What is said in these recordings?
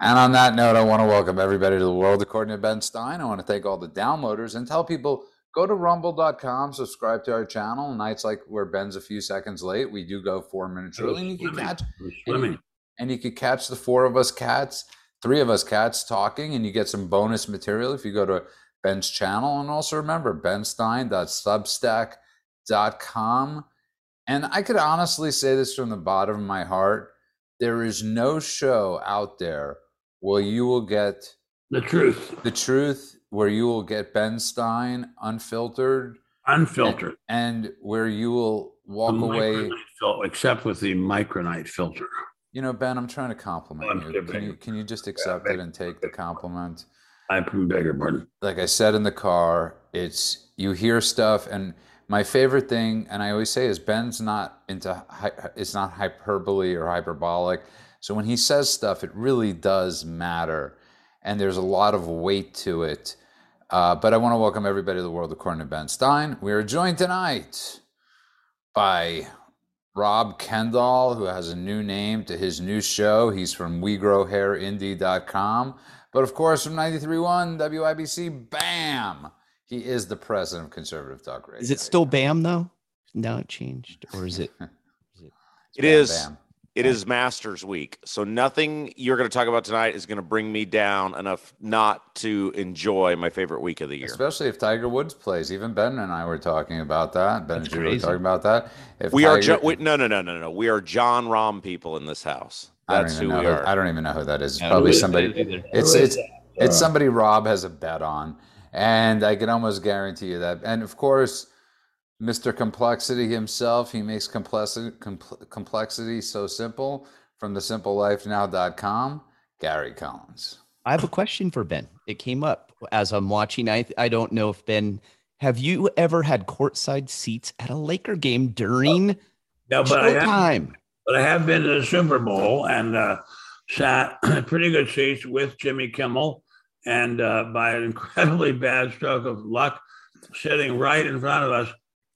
And on that note, I want to welcome everybody to the world according to Ben Stein. I want to thank all the downloaders and tell people go to rumble.com, subscribe to our channel. Nights like where Ben's a few seconds late, we do go four minutes early, and you can catch and you, and you could catch the four of us cats, three of us cats talking, and you get some bonus material if you go to Ben's channel. And also remember benstein.substack.com. And I could honestly say this from the bottom of my heart. There is no show out there where you will get the truth. The truth, where you will get Ben Stein unfiltered. Unfiltered. And, and where you will walk away. fil- except with the micronite filter. You know, Ben, I'm trying to compliment I'm you. Can you can you just accept it and take the compliment? I beg your pardon. like I said in the car, it's you hear stuff, and my favorite thing, and I always say, is Ben's not into it's not hyperbole or hyperbolic. So when he says stuff, it really does matter, and there's a lot of weight to it. Uh, but I want to welcome everybody to the world according to Ben Stein. We are joined tonight by Rob Kendall, who has a new name to his new show. He's from WeGrowHairIndie.com. But of course, from 93.1 WIBC, BAM! He is the president of Conservative Talk Radio. Is it still BAM though? Now it changed, or is it? It Bam, is. bam. It is Masters Week, so nothing you're going to talk about tonight is going to bring me down enough not to enjoy my favorite week of the year. Especially if Tiger Woods plays. Even Ben and I were talking about that. Ben That's and Julie were talking about that. If We are Tiger- jo- we, no, no, no, no, no. We are Jon Rahm people in this house. I don't That's even who know we who- are. I don't even know who that is. It's probably know somebody. that is either. It's it's that? it's somebody Rob has a bet on, and I can almost guarantee you that. And of course, Mr. Complexity himself, he makes complexity compl- complexity so simple from thesimplelifenow.com. Gary Collins. I have a question for Ben. It came up as I'm watching. I I don't know if Ben, have you ever had courtside seats at a Laker game during No, but I have, showtime? but I have been to the Super Bowl and uh, sat pretty good seats with Jimmy Kimmel, and uh, by an incredibly bad stroke of luck, sitting right in front of us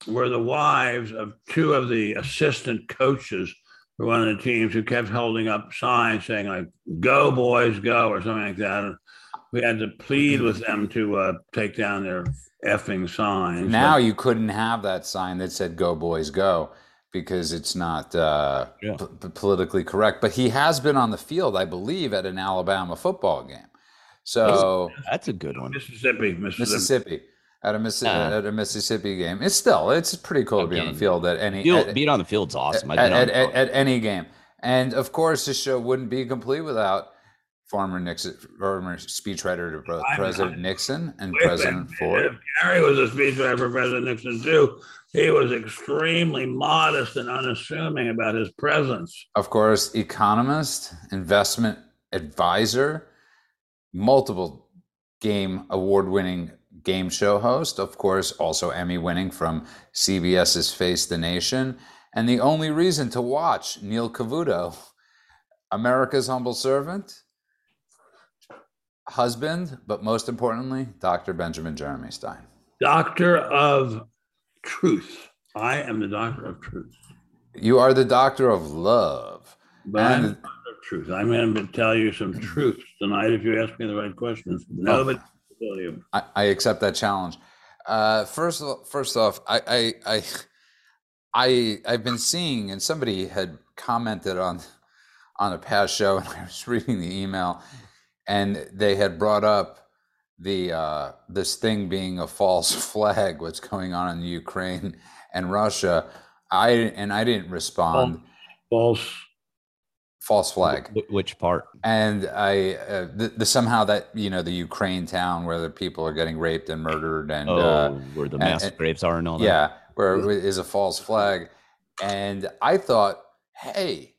were the wives of two of the assistant coaches for one of the teams who kept holding up signs saying like "Go boys, go" or something like that. And we had to plead with them to uh, take down their effing signs. Now you couldn't have that sign that said "Go Boys Go" because it's not uh, Yeah. p- p- politically correct. But he has been on the field, I believe, at an Alabama football game. So That's a good one. Mississippi, Mississippi. Mississippi at a Missi- Uh. at a Mississippi game. It's still it's pretty cool to be on the field at any Field, at, being on the field's awesome. I've at, at, at, field. at any game. And of course, this show wouldn't be complete without former Nixon, former speechwriter to both I'm- President Nixon and Wait President minute. Ford. If Gary was a speechwriter for President Nixon too. He was extremely modest and unassuming about his presence. of course, economist, investment advisor, multiple game award winning game show host, of course, also Emmy winning from CBS's Face the Nation. And the only reason to watch Neil Cavuto, America's humble servant, husband, but most importantly, Dr. Benjamin Jeremy Stein. Doctor of truth. I am the doctor of truth. You are the doctor of love. But I'm the doctor of truth. I'm going to tell you some truths tonight if you ask me the right questions. Nobody will you. I, I accept that challenge. Uh, first, first off, I, I, I, I, I've been seeing, and somebody had commented on, on a past show, and I was reading the email, and they had brought up the uh, this thing being a false flag, what's going on in Ukraine and Russia. I and I didn't respond. False. False flag. Which part? and I uh, the, the somehow that you know the Ukraine town where the people are getting raped and murdered and Oh, uh, where the mass and- graves are and all that. yeah, where it is a false flag, and I thought, hey,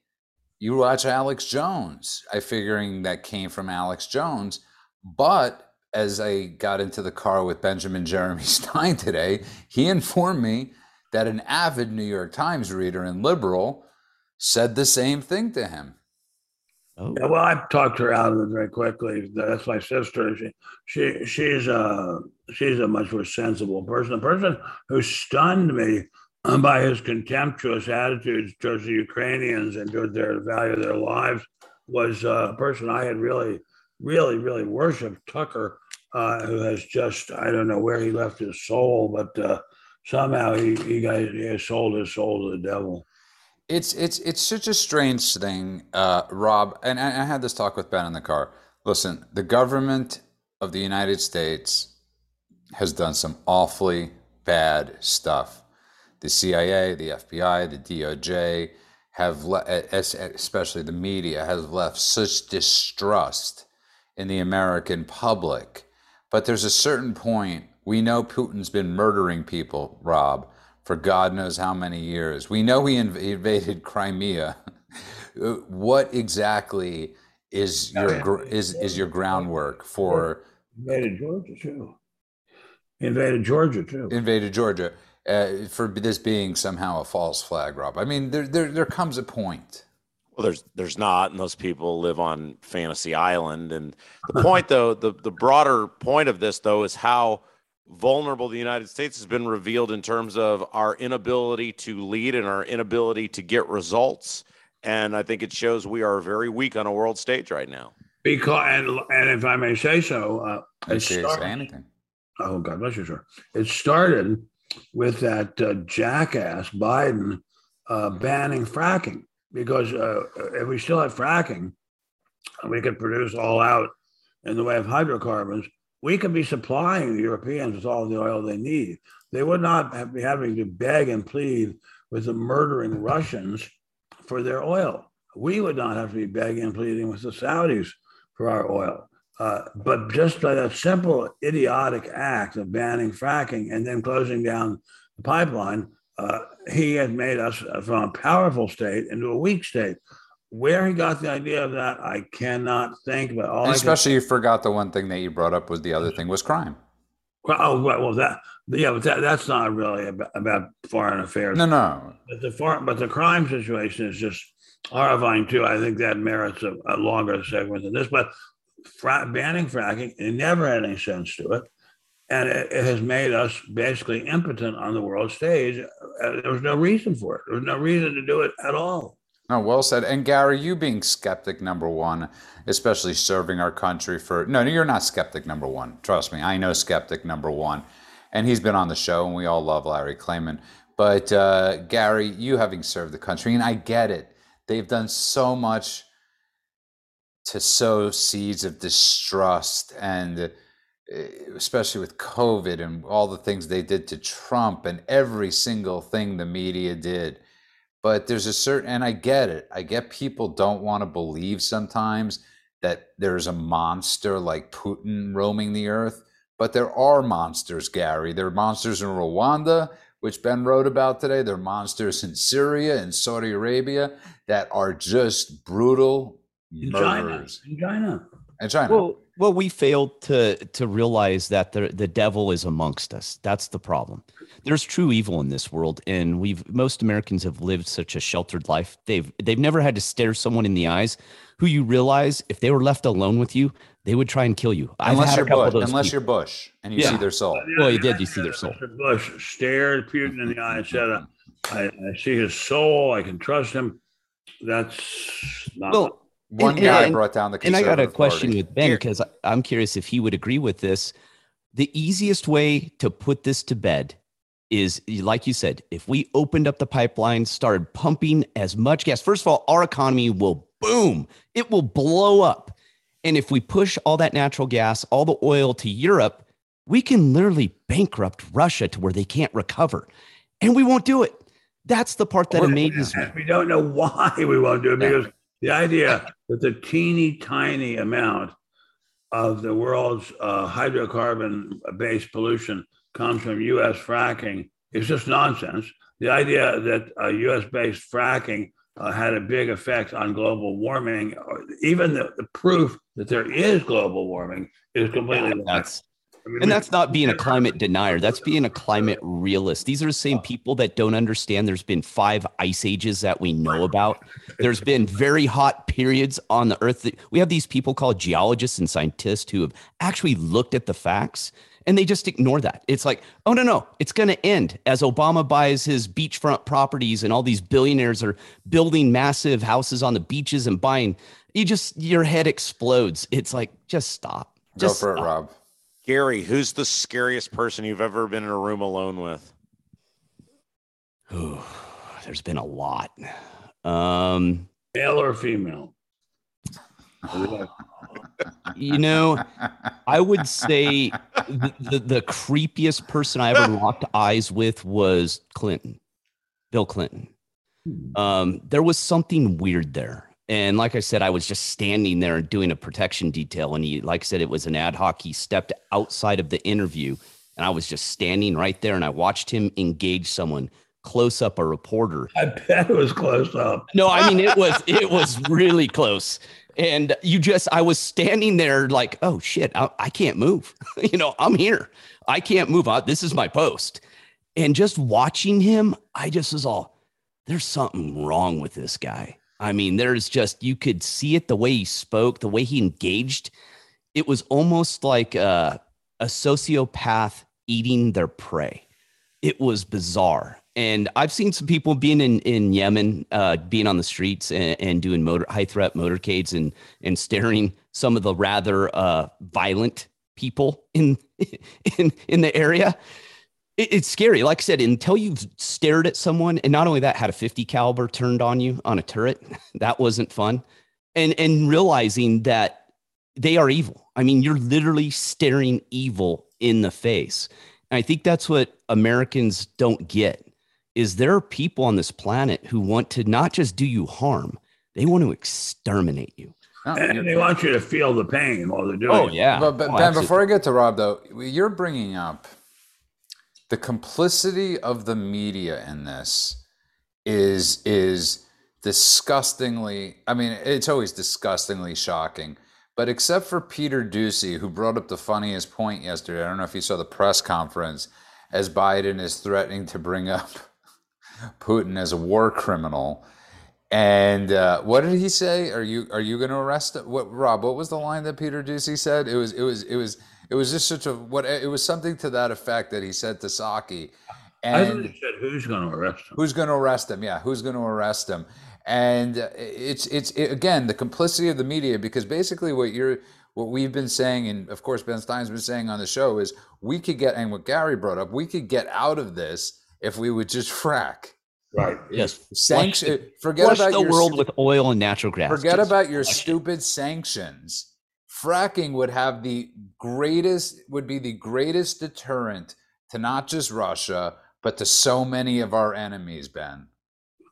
you watch Alex Jones. I figuring that came from Alex Jones, but as I got into the car with Benjamin Jeremy Stein today, he informed me that an avid New York Times reader and liberal said the same thing to him. Oh, Yeah, well, I talked her out of it very quickly. That's my sister. She, she, she's a, she's a much more sensible person. The person who stunned me um, by his contemptuous attitudes towards the Ukrainians and towards their value of their lives was uh, a person I had really, really, really worshipped, Tucker, uh, who has just, I don't know where he left his soul, but uh, somehow he, he, got, he has sold his soul to the devil. It's it's it's such a strange thing, uh, Rob. And I, I had this talk with Ben in the car. Listen, the government of the United States has done some awfully bad stuff. The CIA, the FBI, the DOJ have, le- especially the media, has left such distrust in the American public. But there's a certain point. We know Putin's been murdering people, Rob, for God knows how many years. We know he inv- invaded Crimea. what exactly is your is is your groundwork for invaded Georgia too? Invaded Georgia too. Invaded Georgia uh, for this being somehow a false flag, Rob. I mean, there there there comes a point. Well, there's there's not, and those people live on Fantasy Island. And the point, though, the the broader point of this, though, is how vulnerable the United States has been revealed in terms of our inability to lead and our inability to get results. And I think it shows we are very weak on a world stage right now. Because and and if I may say so, uh, it started, say anything. Oh God bless you, sir. It started with that uh, jackass Biden uh, banning fracking because uh, if we still had fracking, we could produce all out in the way of hydrocarbons. We could be supplying the Europeans with all the oil they need. They would not have, be having to beg and plead with the murdering Russians for their oil. We would not have to be begging and pleading with the Saudis for our oil. Uh, but just by that simple idiotic act of banning fracking and then closing down the pipeline, uh, he had made us from a powerful state into a weak state. Where he got the idea of that, I cannot think. But all especially, can... you forgot the one thing that you brought up was the other thing was crime. Well, Oh well, that yeah, but that, that's not really about, about foreign affairs. No, no. But the foreign, but the crime situation is just horrifying too. I think that merits a, a longer segment than this. But fra- banning fracking, it never had any sense to it. And it, it, has made us basically impotent on the world stage. Uh, there was no reason for it. There was no reason to do it at all. No, well said. And Gary, you being skeptic number one, especially serving our country for no, you're not skeptic number one. Trust me, I know skeptic number one, and he's been on the show, and we all love Larry Klayman. But uh, Gary, you having served the country, and I get it. They've done so much to sow seeds of distrust and eh, especially with COVID and all the things they did to Trump and every single thing the media did. But there's a certain, and I get it. I get people don't want to believe sometimes that there's a monster like Putin roaming the earth. But there are monsters, Gary. There are monsters in Rwanda, which Ben wrote about today. There are monsters in Syria and Saudi Arabia that are just brutal in China. In China. In China. Well, well, we failed to to realize that the the devil is amongst us. That's the problem. There's true evil in this world, and we've most Americans have lived such a sheltered life. They've they've never had to stare someone in the eyes who you realize if they were left alone with you, they would try and kill you. Unless you're Bush, unless people. you're Bush and you yeah. see their soul. Well, you did. You see their soul. Bush stared Putin in the eye and said, I, I see his soul. I can trust him." That's not. Well, one and, guy and, brought down the. And I got a question with Ben because I'm curious if he would agree with this. The easiest way to put this to bed is, like you said, if we opened up the pipeline, started pumping as much gas. First of all, our economy will boom; it will blow up. And if we push all that natural gas, all the oil to Europe, we can literally bankrupt Russia to where they can't recover, and we won't do it. That's the part that amazes me. We don't know why we won't do it because the idea that the teeny tiny amount of the world's uh, hydrocarbon based pollution comes from US fracking is just nonsense. The idea that uh, US based fracking uh, had a big effect on global warming, even the, the, proof that there is global warming is completely yeah, that's and that's not being a climate denier. That's being a climate realist. These are the same people that don't understand there's been five ice ages that we know about. There's been very hot periods on the earth. We have these people called geologists and scientists who have actually looked at the facts and they just ignore that. It's like, oh, no, no, it's going to end as Obama buys his beachfront properties and all these billionaires are building massive houses on the beaches and buying you just your head explodes. It's like just stop. Go Just for it. Rob. Gary, who's the scariest person you've ever been in a room alone with? Ooh, there's been a lot. Um, Male or female? you know, I would say the, the, the creepiest person I ever locked eyes with was Clinton, Bill Clinton. Um, there was something weird there. And like I said, I was just standing there and doing a protection detail. And he, like I said, it was an ad hoc. He stepped outside of the interview and I was just standing right there and I watched him engage someone close up, a reporter. I bet it was close up. No, I mean it was it was really close. And you just I was standing there like, oh shit, I, I can't move. you know, I'm here. I can't move out. This is my post. And just watching him, I just was all, there's something wrong with this guy. I mean, there's just you could see it the way he spoke, the way he engaged. It was almost like a, a sociopath eating their prey. It was bizarre. And I've seen some people being in, in Yemen, uh, being on the streets and, and doing motor high threat motorcades and and staring some of the rather uh, violent people in in in the area. It, it's scary. Like I said, until you've stared at someone, and not only that, had a 50 caliber turned on you on a turret, that wasn't fun. And and realizing that they are evil. I mean, you're literally staring evil in the face. And I think that's what Americans don't get is there are people on this planet who want to not just do you harm, they want to exterminate you. No, And they want you to feel the pain while they're doing Oh it. yeah. But, but Oh, Ben, absolutely. before I get to Rob, though, you're bringing up the complicity of the media in this is is disgustingly. I mean, it's always disgustingly shocking. But except for Peter Doocy, who brought up the funniest point yesterday, I don't know if you saw the press conference, as Biden is threatening to bring up Putin as a war criminal. And uh, what did he say? Are you are you going to arrest? What Rob? What was the line that Peter Doocy said? It was it was it was it was just such a what it was something to that effect that he said to Psaki. And said who's going to arrest him. who's going to arrest him? Yeah, who's going to arrest him? And it's it's it, again the complicity of the media because basically what you're what we've been saying and of course Ben Stein's been saying on the show is we could get and what Gary brought up we could get out of this if we would just frack. Right. Yes. Sanction. Forget Flush about the your world with oil and natural gas. Forget Just about your flush it. stupid sanctions. Fracking would have the greatest would be the greatest deterrent to not just Russia, but to so many of our enemies, Ben.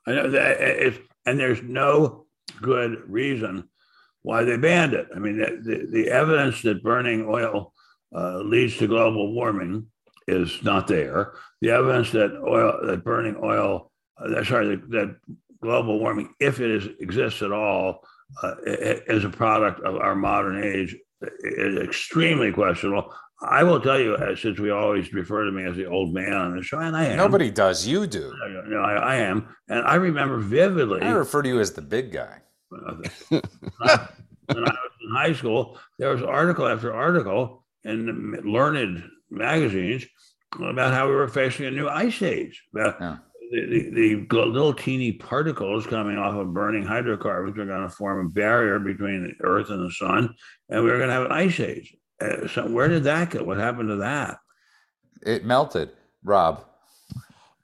And there's no good reason why they banned it. I mean, the, the, evidence that burning oil uh, leads to global warming is not there. The evidence that oil, that burning oil, uh, sorry, that, that global warming, if it is, exists at all, uh, is a product of our modern age, is extremely questionable. I will tell you, uh, since we always refer to me as the old man on the show, and I am. Nobody does. You do. No, I, I am, and I remember vividly I refer to you as the big guy. when I was in high school, there was article after article in learned magazines about how we were facing a new ice age. About Yeah. The, the, the gl- little teeny particles coming off of burning hydrocarbons are going to form a barrier between the Earth and the Sun, and we're going to have an ice age. Uh, so where did that go? What happened to that? It melted. Rob.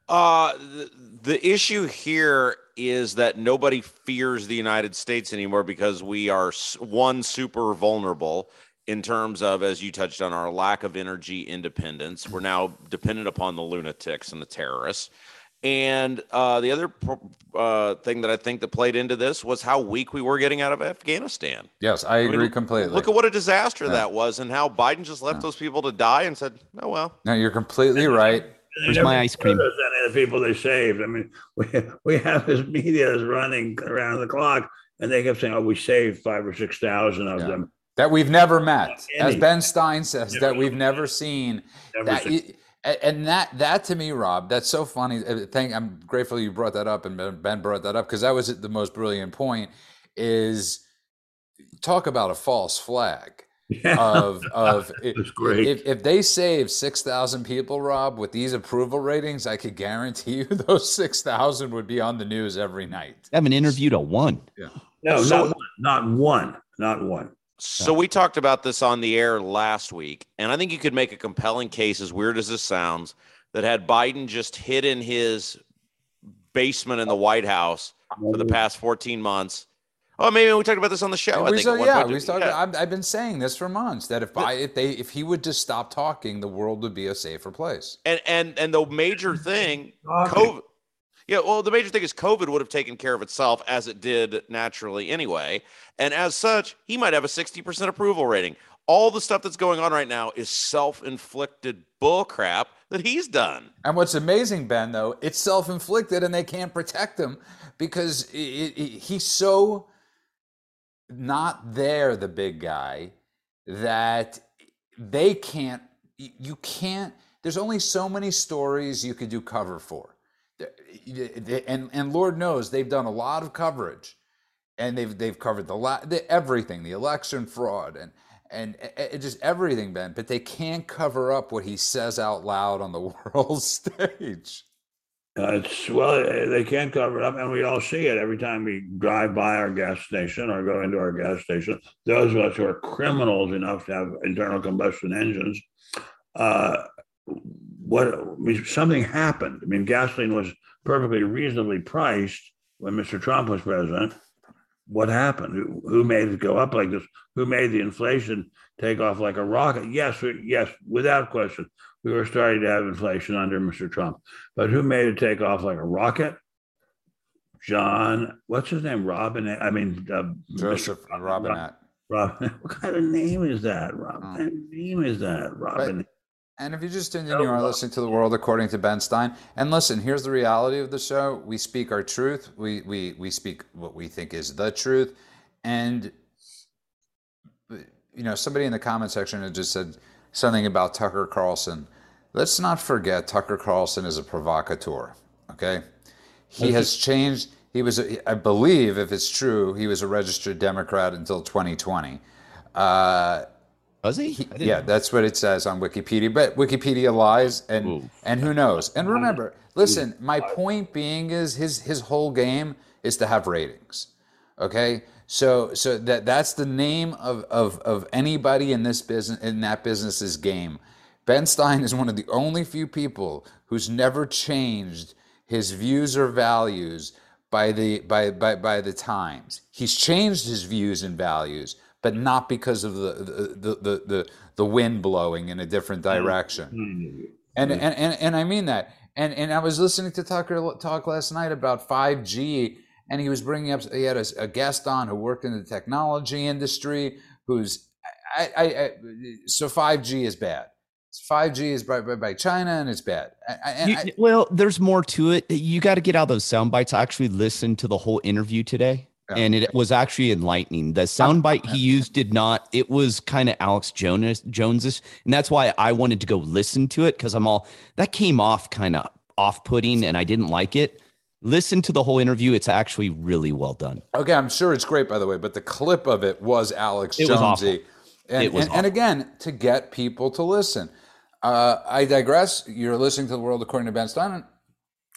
Uh, the, the issue here is that nobody fears the United States anymore because we are one super vulnerable in terms of, as you touched on, our lack of energy independence. We're now dependent upon the lunatics and the terrorists. And uh, the other pro- uh, thing that I think that played into this was how weak we were getting out of Afghanistan. Yes, I mean, agree completely. Look at what a disaster Yeah. that was, and how Biden just left Yeah. those people to die and said, "Oh well." no, you're completely right. They Where's my ice cream? showed us Any of the people they saved. I mean, we, we have this media that's running around the clock, and they kept saying, "Oh, we saved five or six thousand of Yeah. them." That we've never met. As Ben Stein says, Never that we've never seen Never that, seen. y- a- and that that to me rob that's so funny Uh, thank i'm grateful you brought that up and Ben- ben brought that up because that was the most brilliant point is talk about a false flag Yeah. of of i- That's great. if, if they save 6000 people rob with these approval ratings i could guarantee you those 6000 would be on the news every night I haven't interviewed a one. yeah. No, So- not one. Not one. Not one. So we talked about this on the air last week, and I think you could make a compelling case, as weird as this sounds, that had Biden just hid in his basement in the White House for the past 14 months. Oh, maybe we talked about this on the show. I we think saw, yeah, we started, Yeah. I've, I've been saying this for months that if I if they if he would just stop talking, the world would be a safer place. And and and the major thing, COVID. Yeah, well, the major thing is COVID would have taken care of itself as it did naturally anyway, and as such, he might have a 60% approval rating. All the stuff that's going on right now is self-inflicted bullcrap that he's done. And what's amazing, Ben, though, it's self inflicted and they can't protect him because i i i- he's so not there, the big guy, that they can't, you can't, there's only so many stories you could do cover for. And, and Lord knows they've done a lot of coverage and they've, they've covered the, the everything, the election fraud and, and it just everything, Ben, but they can't cover up what he says out loud on the world stage. Uh, it's well, they can't cover it up, and we all see it every time we drive by our gas station or go into our gas station. Those of us who are criminals enough to have internal combustion engines, uh, what I mean, something happened. I mean, gasoline was perfectly reasonably priced when Mr. Trump was president. What happened? Who, who made it go up like this? Who made the inflation take off like a rocket? Yes, yes, without question, we were starting to have inflation under Mr. Trump. But who made it take off like a rocket? John, what's his name? Robin. I mean, uh, Joseph Robinette. Robin. What kind of name is that? Robin. Oh. What kind of name is that? Robin. And if you just tuned in, you are listening to the world according to Ben Stein. And listen, here's the reality of the show: we speak our truth. We we we speak what we think is the truth. And you know, somebody in the comment section had just said something about Tucker Carlson. Let's not forget Tucker Carlson is a provocateur. Okay, he has changed. He was, I believe, if it's true, he was a registered Democrat until 2020. Uh, Was he? Yeah, know. that's what it says on Wikipedia. But Wikipedia lies, and Ooh. and who knows? And remember, listen. My point being is his his whole game is to have ratings. Okay, so so that that's the name of of of anybody in this business in that business's game. Ben Stein is one of the only few people who's never changed his views or values by the by by by the times. He's changed his views and values, but not because of the the the the, the wind blowing in a different mm-hmm. direction. Mm-hmm. And, and and and I mean that. And and I was listening to Tucker talk last night about 5G, and he was bringing up he had a, a guest on who worked in the technology industry, who's I, I, I so 5G is bad. 5G is by, by, by China and it's bad. I, I, and You- I- well, there's more to it. You got to get out those sound bites. I actually listened to the whole interview today, Yeah. and it was actually enlightening. The sound bite he used did not. It was kind of Alex Jonas Joneses, and that's why I wanted to go listen to it because I'm all that came off kind of off-putting, and I didn't like it. Listen to the whole interview. It's actually really well done. Okay, I'm sure it's great, by the way, but the clip of it was Alex It was Jonesy. awful. And, It was and, and again, to get people to listen. Uh, I digress. You're listening to The World According to Ben Stein.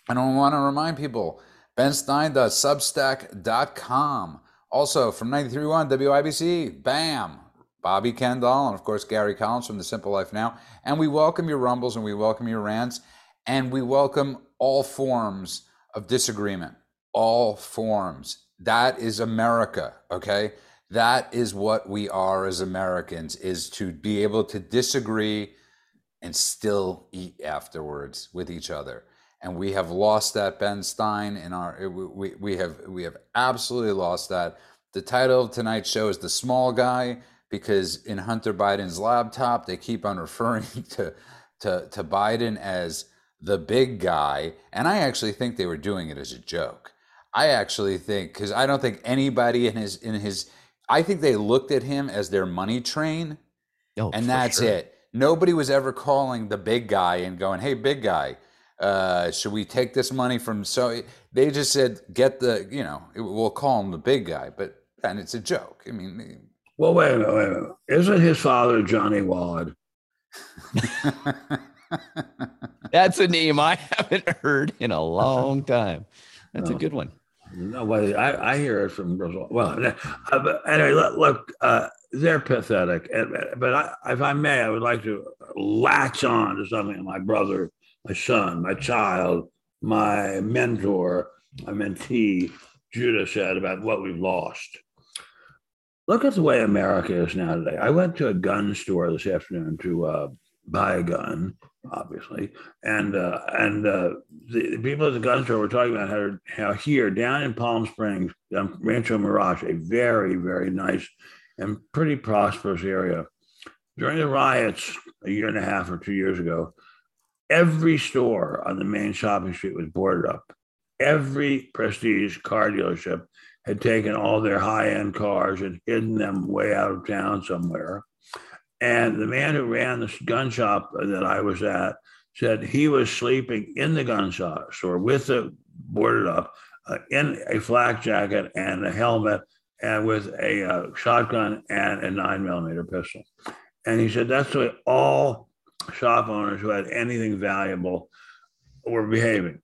And I want to remind people benstein.substack.com. Also from 93.1 WIBC, BAM, Bobby Kendall, and of course Gary Collins from The Simple Life Now. And we welcome your rumbles and we welcome your rants and we welcome all forms of disagreement. All forms. That is America, okay? That is what we are as Americans is to be able to disagree and still eat afterwards with each other. And we have lost that Ben Stein in our eh, we, we, we have we have absolutely lost that. The title of tonight's show is The Small Guy because in Hunter Biden's laptop they keep on referring to to, to Biden as the big guy. And I actually think they were doing it as a joke. I actually think because I don't think anybody in his in his I think they looked at him as their money train Oh, and that's sure. it. Nobody was ever calling the big guy and going, "Hey, big guy, uh, should we take this money from?" So they just said, "Get the, you know, we'll call him the big guy," but and it's a joke. I mean, Well, wait a minute, wait a minute. Isn't his father Johnny Wallad? That's a name I haven't heard in a long time. That's a Oh. good one. No, well, I, I hear it from Brazil. Well, uh, anyway, look, look uh, they're pathetic. But I, if I may, I would like to latch on to something my brother, my son, my child, my mentor, my mentee, Judah said about what we've lost. Look at the way America is now today. I went to a gun store this afternoon to uh, buy a gun, obviously, and uh, and uh, the, the, people at the gun store were talking about how, how here down in Palm Springs, Rancho Mirage, a very very nice and pretty prosperous area. During the riots a year and a half or two years ago, every store on the main shopping street was boarded up. Every prestige car dealership had taken all their high end cars and hidden them way out of town somewhere. And the man who ran the gun shop that I was at said he was sleeping in the gun shop store with the boarded up uh, in a flak jacket and a helmet and with a uh, shotgun and a nine millimeter pistol. And he said that's the way all shop owners who had anything valuable were behaving.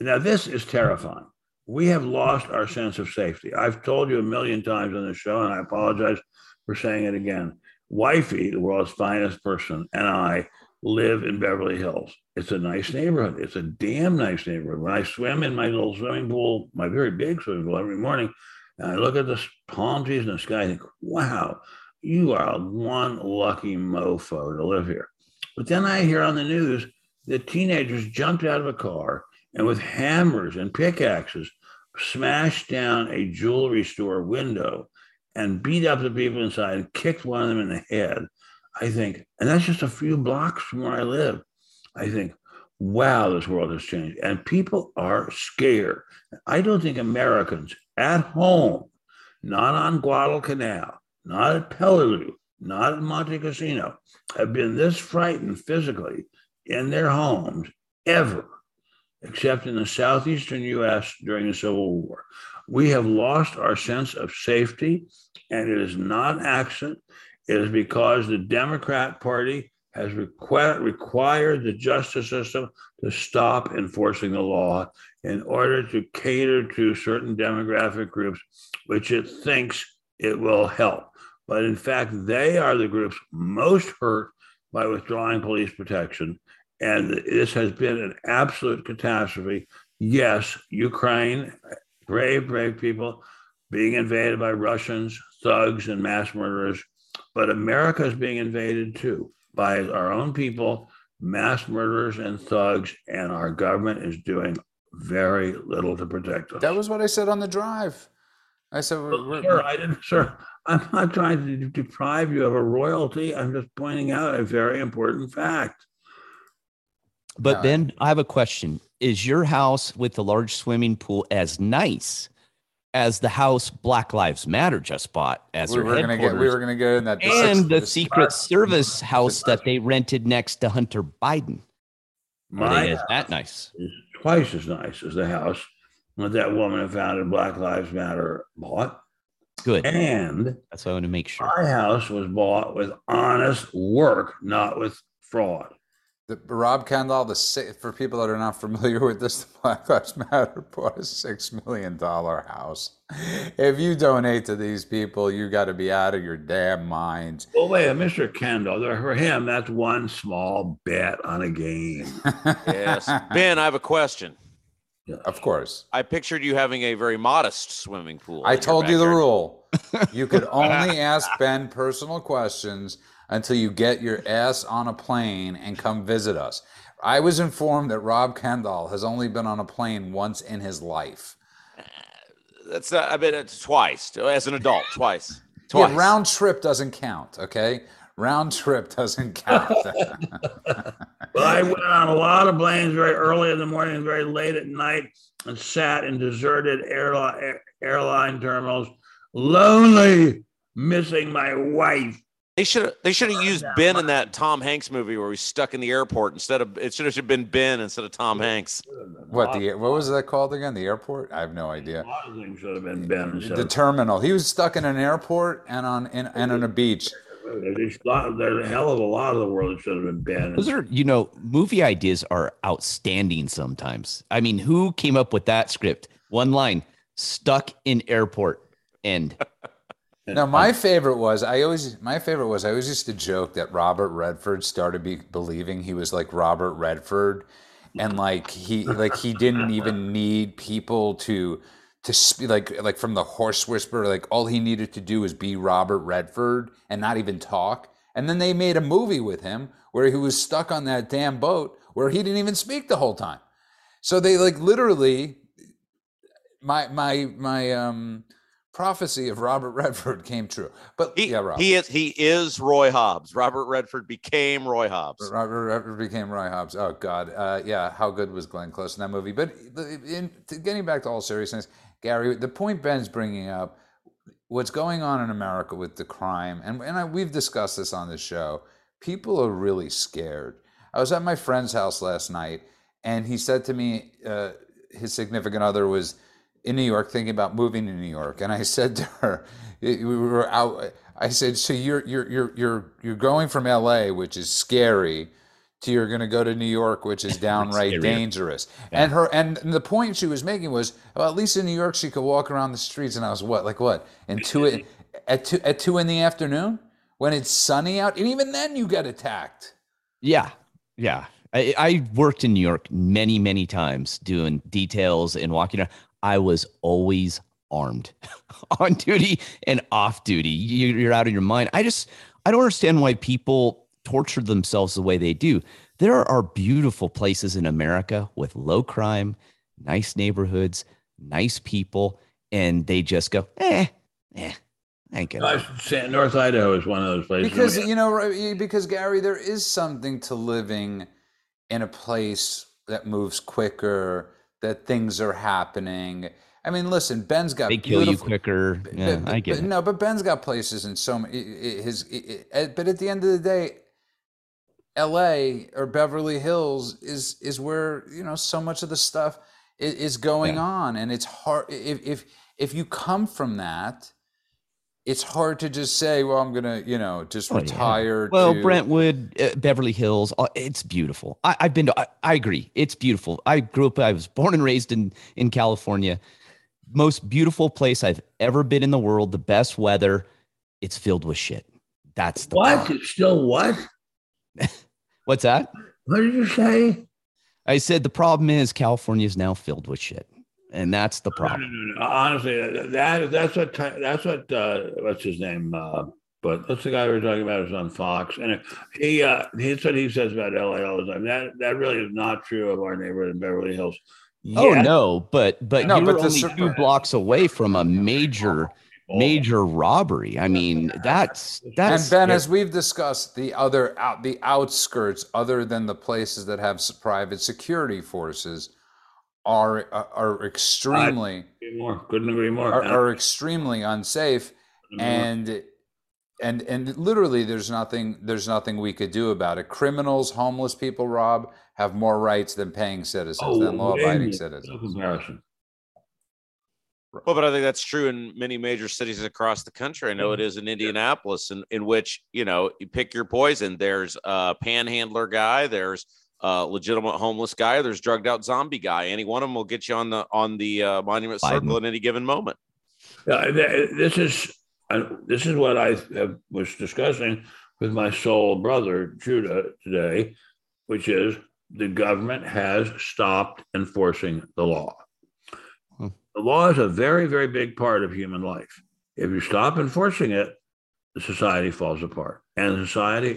Now, this is terrifying. We have lost our sense of safety. I've told you a million times on the show, and I apologize for saying it again. Wifey, the world's finest person, and I live in Beverly Hills. It's a nice neighborhood. It's a damn nice neighborhood. When I swim in my little swimming pool, my very big swimming pool every morning, and I look at the palm trees in the sky, I think, wow, you are one lucky mofo to live here. But then I hear on the news that teenagers jumped out of a car and with hammers and pickaxes smashed down a jewelry store window and beat up the people inside and kicked one of them in the head. I think, and that's just a few blocks from where I live. I think, wow, this world has changed. And people are scared. I don't think Americans at home, not on Guadalcanal, not at Peleliu, not at Monte Cassino, have been this frightened physically in their homes ever, except in the southeastern US during the Civil War. We have lost our sense of safety, and it is not an accident. It is because the Democrat Party has requ- required the justice system to stop enforcing the law in order to cater to certain demographic groups, which it thinks it will help. But in fact, they are the groups most hurt by withdrawing police protection. And this has been an absolute catastrophe. Yes, Ukraine, brave, brave people being invaded by Russians, thugs, and mass murderers. But America is being invaded too by our own people, mass murderers and thugs, and our government is doing very little to protect us. That was what I said on the drive. I said, well, sir, I didn't, sir. I'm not trying to deprive you of a royalty. I'm just pointing out a very important fact. But Ben, I have a question. Is your house with the large swimming pool as nice as the house Black Lives Matter just bought as we were gonna get we were gonna get in that and the Secret Service house that they rented next to Hunter Biden. My is that nice? Is twice as nice as the house that that woman who founded Black Lives Matter bought. Good. And that's what I want to make sure. My house was bought with honest work, not with fraud. The, Rob Kendall, the for people that are not familiar with this, the Black Lives Matter bought a six million dollar house. If you donate to these people, you got to be out of your damn mind. Well, oh, wait, Mr. Kendall, for him, that's one small bet on a game. yes, Ben, I have a question. Of course. I pictured you having a very modest swimming pool. I told you the rule. You could only ask Ben personal questions until you get your ass on a plane and come visit us. I was informed that Rob Kendall has only been on a plane once in his life. That's uh, I mean twice as an adult, twice. Twice. Yeah, round trip doesn't count. Okay, round trip doesn't count. well, I went on a lot of planes very early in the morning, very late at night, and sat in deserted airline airline terminals, lonely, missing my wife they should they should have used Ben in that Tom Hanks movie where he's stuck in the airport instead of it should have been Ben instead of Tom Hanks. What the what was that called again? The airport? I have no idea. A lot of things should have been Ben. The terminal. He was stuck in an airport and on in, and on a beach. There's a hell of a lot of the world that should have been banned. Those are you know movie ideas are outstanding sometimes. I mean, who came up with that script? One line. stuck in airport. End. No, my favorite was I always my favorite was I always used to joke that Robert Redford started be, believing he was like Robert Redford, and like he like he didn't even need people to to speak like like from the horse whisperer like all he needed to do was be Robert Redford and not even talk. And then they made a movie with him where he was stuck on that damn boat where he didn't even speak the whole time. So they like literally my my my um prophecy of Robert Redford came true. But He, yeah, Rob. he is he is Roy Hobbs. Robert Redford became Roy Hobbs. Robert Redford became Roy Hobbs. Oh God, uh, yeah. How good was Glenn Close in that movie? But in, getting back to all seriousness, Gary, the point Ben's bringing up, what's going on in America with the crime, and and I, we've discussed this on the show. People are really scared. I was at my friend's house last night, and he said to me, uh, his significant other was in New York thinking about moving to New York, and I said to her, we were out. I said, so you're you're you're you're you're going from L.A., which is scary, to you're going to go to New York, which is downright dangerous. And her and the point she was making was, well, at least in New York she could walk around the streets. And I was what, like what, and two at two at two in the afternoon when it's sunny out, and even then you get attacked. Yeah, yeah. I, I worked in New York many, many times doing details and walking around. I was always armed on duty and off duty. You, you're out of your mind. I just, I don't understand why people torture themselves the way they do. There are beautiful places in America with low crime, nice neighborhoods, nice people, and they just go, eh, eh, I ain't gonna. I say North Idaho is one of those places. because you know because gary there is something to living in a place that moves quicker that things are happening i mean listen ben's got They kill you quicker. Yeah, but, I get but it. no but ben's got places in so many his i- i- but at the end of the day la or beverly hills is is where you know so much of the stuff is, is going Yeah. on and it's hard if if if you come from that it's hard to just say well i'm gonna you know just Oh, yeah. retire Well, to, Brentwood, uh, Beverly Hills, uh, it's beautiful. I, I've been to, I, I agree. It's beautiful. I grew up, I was born and raised in, in California. Most beautiful place I've ever been in the world, the best weather. It's filled with shit. That's the what? problem. It's still what? What's that? What did you say? I said the problem is California is now filled with shit. And that's the No, no, problem. no, no. Honestly, that that's what that's what uh, what's his name? Uh, but that's the guy we were talking about is on Fox, and he uh, he's what he says about LA all the time. That that really is not true of our neighborhood in Beverly Hills. Oh no, but but No, you're but the only two blocks away from a major major robbery. I mean, that's that's and Ben, as we've discussed, the other out the outskirts, other than the places that have private security forces, are are, are extremely more. Couldn't agree more. are, are extremely unsafe, and and and literally, there's nothing there's nothing we could do about it. Criminals, homeless people, Rob, have more rights than paying citizens, Oh, than law-abiding citizens. No comparison. Well, but I think that's true in many major cities across the country. I know it is in Indianapolis, in, in which, you know, you pick your poison. There's a panhandler guy, there's a legitimate homeless guy, there's drugged out zombie guy. Any one of them will get you on the on the uh, monument Biden. circle at any given moment. Yeah, th- this is uh, this is what I have, was discussing with my soul brother Judah today, which is the government has stopped enforcing the law. The law is a very, very big part of human life. If you stop enforcing it, the society falls apart, and society,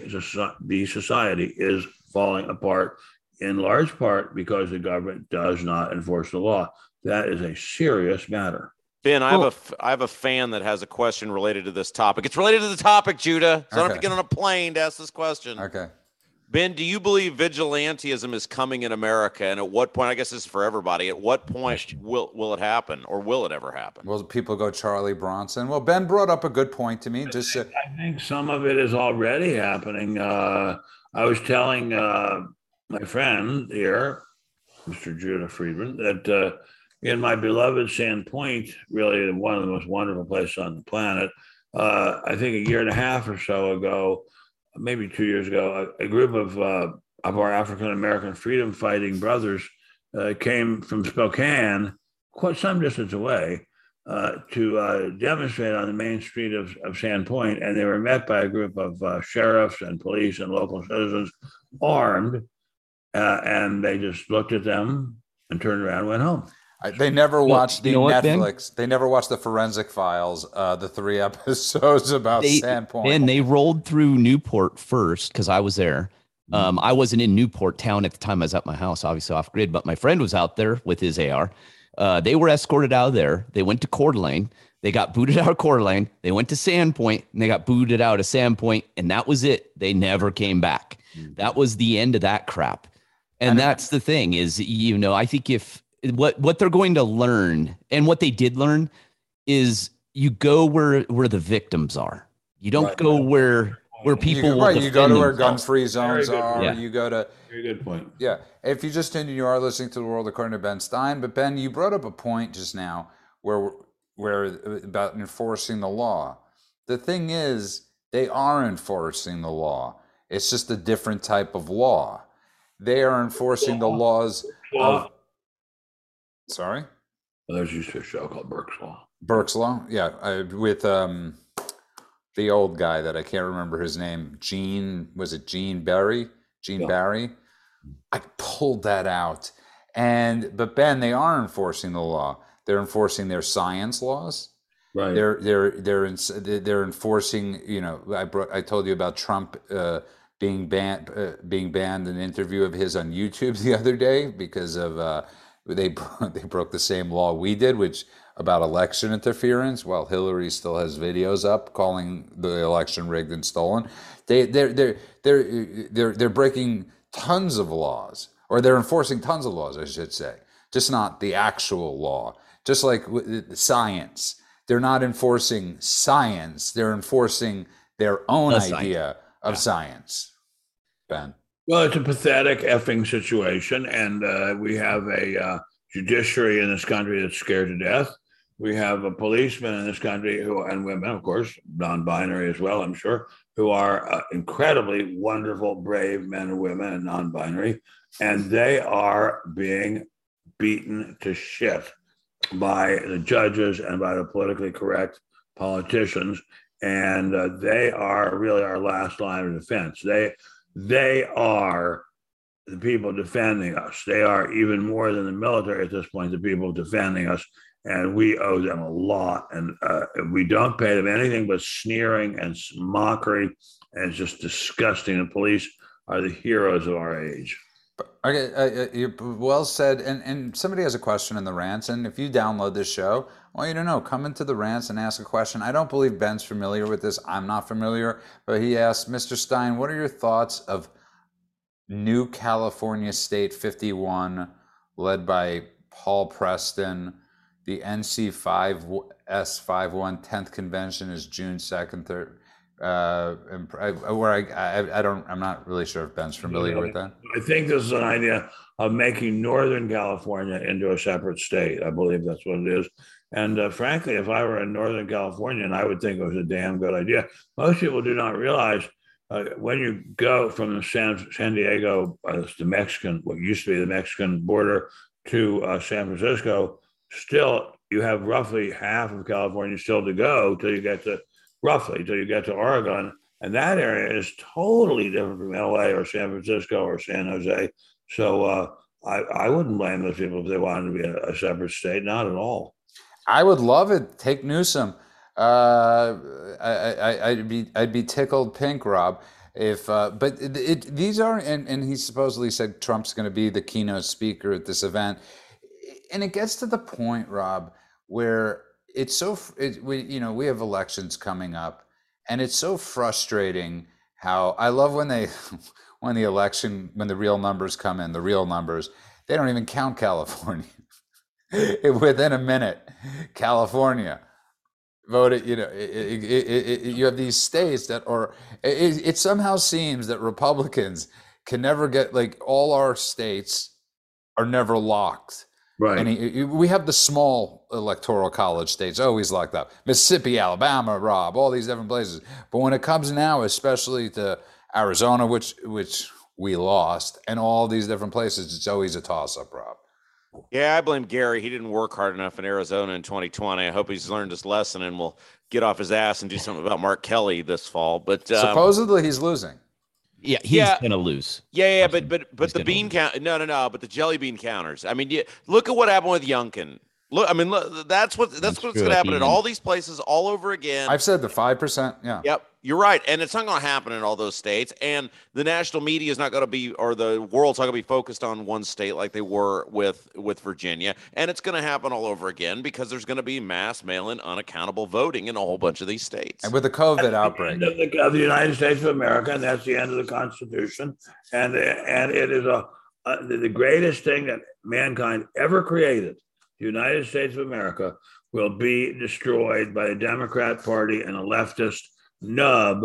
the society is falling apart in large part because the government does not enforce the law. That is a serious matter. Ben, I have Well- a f- I have a fan that has a question related to this topic. It's related to the topic, Judah. So I don't have to get on a plane to ask this question. Okay. Ben, do you believe vigilantism is coming in America? And at what point, I guess this is for everybody, at what point will, will it happen or will it ever happen? Will people go Charlie Bronson? Well, Ben brought up a good point to me. Just uh, I think some of it is already happening. Uh, I was telling uh, my friend here, Mr. Judah Friedman, that uh, in my beloved Sandpoint, really one of the most wonderful places on the planet, uh, I think a year and a half or so ago, maybe two years ago, a, a group of uh, of our African American freedom fighting brothers uh, came from Spokane, quite some distance away, uh, to uh, demonstrate on the main street of, of Sandpoint, and they were met by a group of uh, sheriffs and police and local citizens armed, uh, and they just looked at them and turned around and went home. I, they never Well, watched the you know what, Netflix. They never watched the Forensic Files, uh, the three episodes about They- Sandpoint. And they rolled through Newport first because I was there. Um, I wasn't in Newport town at the time. I was at my house, obviously off grid, but my friend was out there with his AR. Uh, they were escorted out of there. They went to Coeur d'Alene. They got booted out of Coeur d'Alene. They went to Sandpoint and they got booted out of Sandpoint. And that was it. They never came back. That was the end of that crap. And And- that's the thing is, you know, I think if what what they're going to learn and what they did learn is you go where where the victims are. You don't Right. go where where people you, right, you go to where gun-free zones are. Yeah. You go to Very good point. Yeah. If you just tuned in, you are listening to the world according to Ben Stein. But Ben, you brought up a point just now where where about enforcing the law. The thing is, they are enforcing the law. It's just a different type of law. They are enforcing the laws Law. of. Sorry, There's used to a show called Burke's Law. Burke's Law. Yeah, I, with um, the old guy that I can't remember his name. Gene was it Gene Barry? Gene Yeah. Barry. I pulled that out, and but Ben, they are enforcing the law. They're enforcing their science laws. Right. They're they're they're in, they're enforcing. You know, I brought I told you about Trump uh, being banned uh, being banned an interview of his on YouTube the other day because of uh, they they broke the same law we did, which about election interference. While Hillary still has videos up calling the election rigged and stolen, they they're they're they're they're they're breaking tons of laws, or they're enforcing tons of laws, I should say, just not the actual law. Just like science, they're not enforcing science; they're enforcing their own The science. idea of Yeah. science. Ben. Well, it's a pathetic effing situation, and uh, we have a uh, judiciary in this country that's scared to death. We have a policeman in this country who, and women, of course, non-binary as well, I'm sure, who are uh, incredibly wonderful, brave men and women, and non-binary, and they are being beaten to shit by the judges and by the politically correct politicians, and uh, they are really our last line of defense. They they are the people defending us. They are even more than the military at this point, the people defending us. And we owe them a lot. And uh, we don't pay them anything but sneering and mockery. And it's just disgusting. The police are the heroes of our age. Okay, uh, uh, well said. And and somebody has a question in the rants, and if you download this show, want you to know, come into the rants and ask a question. I don't believe Ben's familiar with this. I'm not familiar, but he asked, Mr. Stein, what are your thoughts of New California State 51, led by Paul Preston? The NC5 S51 10th convention is June 2nd, 3rd. Uh, where I, I, I don't, I'm not really sure if Ben's familiar with that. I think this is an idea of making Northern California into a separate state. I believe that's what it is. And uh, frankly, if I were in Northern California, and I would think it was a damn good idea. Most people do not realize uh, when you go from San, San Diego, uh, the Mexican, what used to be the Mexican border, to uh, San Francisco, still you have roughly half of California still to go till you get to roughly till you get to Oregon. And that area is totally different from LA or San Francisco or San Jose. So uh, I, I wouldn't blame those people if they wanted to be a, a separate state, not at all. I would love it. Take Newsom. Uh, I, I'd be I'd be tickled pink, Rob. If uh, but it, it, these are and, and he supposedly said Trump's going to be the keynote speaker at this event, and it gets to the point, Rob, where it's so it, we you know we have elections coming up, and it's so frustrating how I love when they when the election when the real numbers come in the real numbers they don't even count California. within a minute, California voted. You know, it, it, it, you have these states that are. It, somehow seems that Republicans can never get like all our states are never locked. Right. And he, we have the small electoral college states always locked up. Mississippi, Alabama, Rob, all these different places. But when it comes now, especially to Arizona, which which we lost, and all these different places, it's always a toss up, Rob. Yeah, I blame Gary. He didn't work hard enough in Arizona in 2020. I hope he's learned his lesson and will get off his ass and do something about Mark Kelly this fall. But um, supposedly he's losing. Yeah, he's Yeah. gonna lose. Yeah, yeah, but but but He's the bean lose. count. No, no, no. But the jelly bean counters. I mean, you, look at what happened with Youngkin. Look, I mean, look, that's what that's, That's what's true going to happen the at all these places all over again. I've said the five percent. Yeah. Yep, you're right, and it's not going to happen in all those states. And the national media is not going to be, or the world's not going to be focused on one state like they were with with Virginia. And it's going to happen all over again because there's going to be mass mail-in, unaccountable voting in a whole bunch of these states. And with the COVID outbreak, End of the, of the United States of America, and that's the end of the Constitution. And and it is a, a the the greatest thing that mankind ever created. The United States of America will be destroyed by the Democrat Party and a leftist nub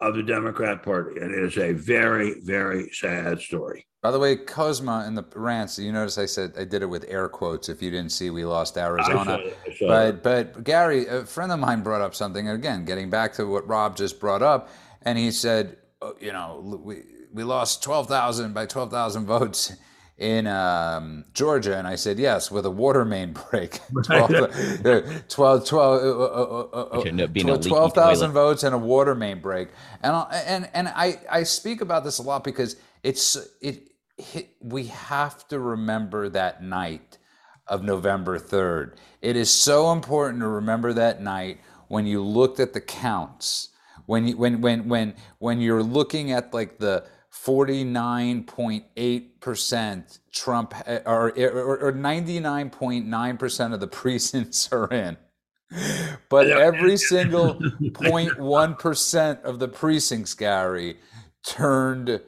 of the Democrat Party, and it is a very very sad story. by the way, Cosma in the rants. You notice I said I did it with air quotes. If you didn't see, we lost I saw Arizona. I saw it. But but Gary, a friend of mine brought up something again, getting back to what Rob just brought up, and he said, oh, you know, we we lost twelve thousand by twelve thousand votes in um, Georgia, and I said yes, with a water main break, 12, uh, 12, 12, uh, uh, uh, uh, Which ended up being a leaky 12,000 votes and a water main break, and I, and and I I speak about this a lot because it's it, it we have to remember that night of November 3rd. It is so important to remember that night when you looked at the counts. When you when when when when you're looking at like the 49.8% Trump eh, eh, or or, or 99.9% of the precincts are in. But every single 0.1% of the precincts, Gary, turned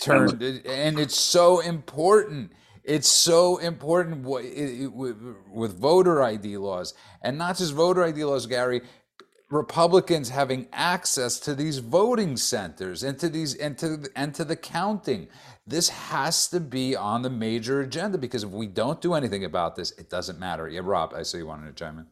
turned eh, and it's so important. It's so important wha- it- it- with, with voter id laws. And not just voter id laws gary republicans having access to these voting centers and to these and to and to the counting this has to be on the major agenda because if we don't do anything about this it doesn't matter yeah rob i see you wanted to chime in